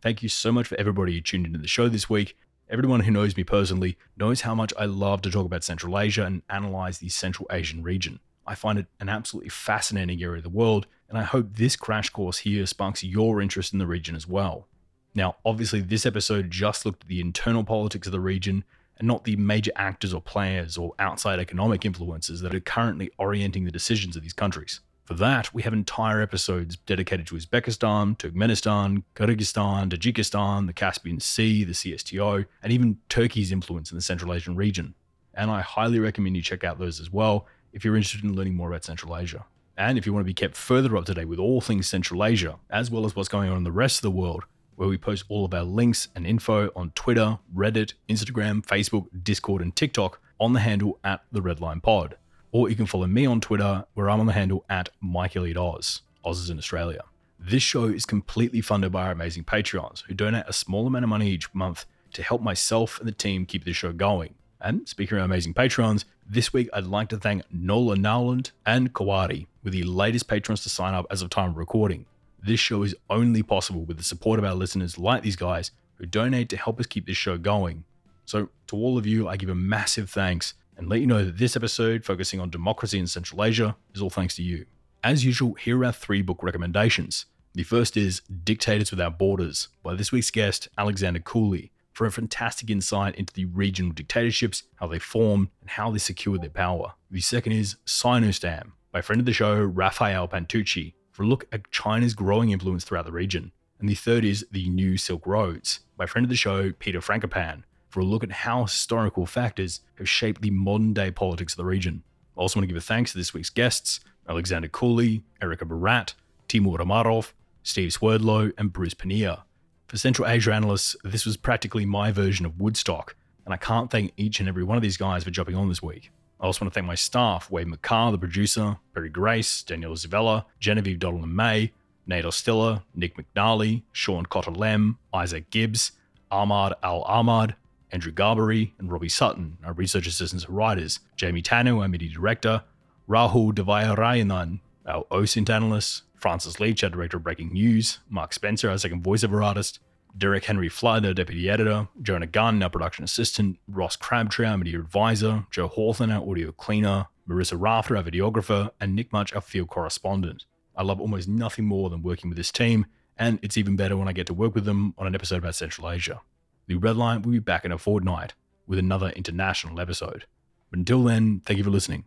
Thank you so much for everybody who tuned into the show this week. Everyone who knows me personally knows how much I love to talk about Central Asia and analyze the Central Asian region. I find it an absolutely fascinating area of the world, and I hope this crash course here sparks your interest in the region as well. Now, obviously, this episode just looked at the internal politics of the region and not the major actors or players or outside economic influences that are currently orienting the decisions of these countries. For that, we have entire episodes dedicated to Uzbekistan, Turkmenistan, Kyrgyzstan, Tajikistan, the Caspian Sea, the CSTO, and even Turkey's influence in the Central Asian region. And I highly recommend you check out those as well if you're interested in learning more about Central Asia. And if you want to be kept further up to date with all things Central Asia, as well as what's going on in the rest of the world, where we post all of our links and info on Twitter, Reddit, Instagram, Facebook, Discord, and TikTok on the handle at the Redline Pod or you can follow me on Twitter where I'm on the handle at Mike Hilliard Oz. Oz is in Australia. This show is completely funded by our amazing Patreons who donate a small amount of money each month to help myself and the team keep this show going. And speaking of amazing patrons, this week I'd like to thank Nola Nowland and Kawari with the latest patrons to sign up as of time of recording. This show is only possible with the support of our listeners like these guys who donate to help us keep this show going. So, to all of you, I give a massive thanks and let you know that this episode, focusing on democracy in Central Asia, is all thanks to you. As usual, here are our three book recommendations. The first is Dictators Without Borders by this week's guest, Alexander Cooley, for a fantastic insight into the regional dictatorships, how they formed, and how they secured their power. The second is Sinostan by friend of the show, Raphael Pantucci, for a look at China's growing influence throughout the region. And the third is The New Silk Roads by friend of the show, Peter Frankopan, for a look at how historical factors have shaped the modern day politics of the region. I also want to give a thanks to this week's guests Alexander Cooley, Erica Marat, Temur Umarov, Steve Swerdlow, and Bruce Pannier. For Central Asia analysts, this was practically my version of Woodstock, and I can't thank each and every one of these guys for jumping on this week. I also want to thank my staff, Wade McCarr, the producer, Perry Grace, Daniel Zavella, Genevieve Doddleman May, Nate Ostiller, Nick McNally, Sean Cotter Lem, Isaac Gibbs, Ahmad Al Ahmad, Andrew Garbary and Robbie Sutton, our research assistants and writers, Jamie Tanu, our media director, Rahul Devayarayanan, our OSINT analyst, Francis Leach, our director of breaking news, Mark Spencer, our second voiceover artist, Derek Henry Flood, our deputy editor, Jonah Gunn, our production assistant, Ross Crabtree, our media advisor, Joe Hawthorne, our audio cleaner, Marissa Rafter, our videographer, and Nick Much, our field correspondent. I love almost nothing more than working with this team, and it's even better when I get to work with them on an episode about Central Asia. The Red Line will be back in a fortnight with another international episode. But until then, thank you for listening,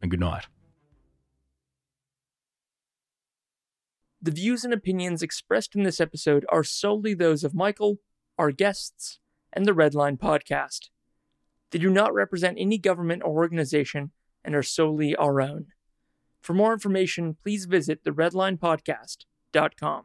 and good night. The views and opinions expressed in this episode are solely those of Michael, our guests, and the Redline podcast. They do not represent any government or organization and are solely our own. For more information, please visit theredlinepodcast.com.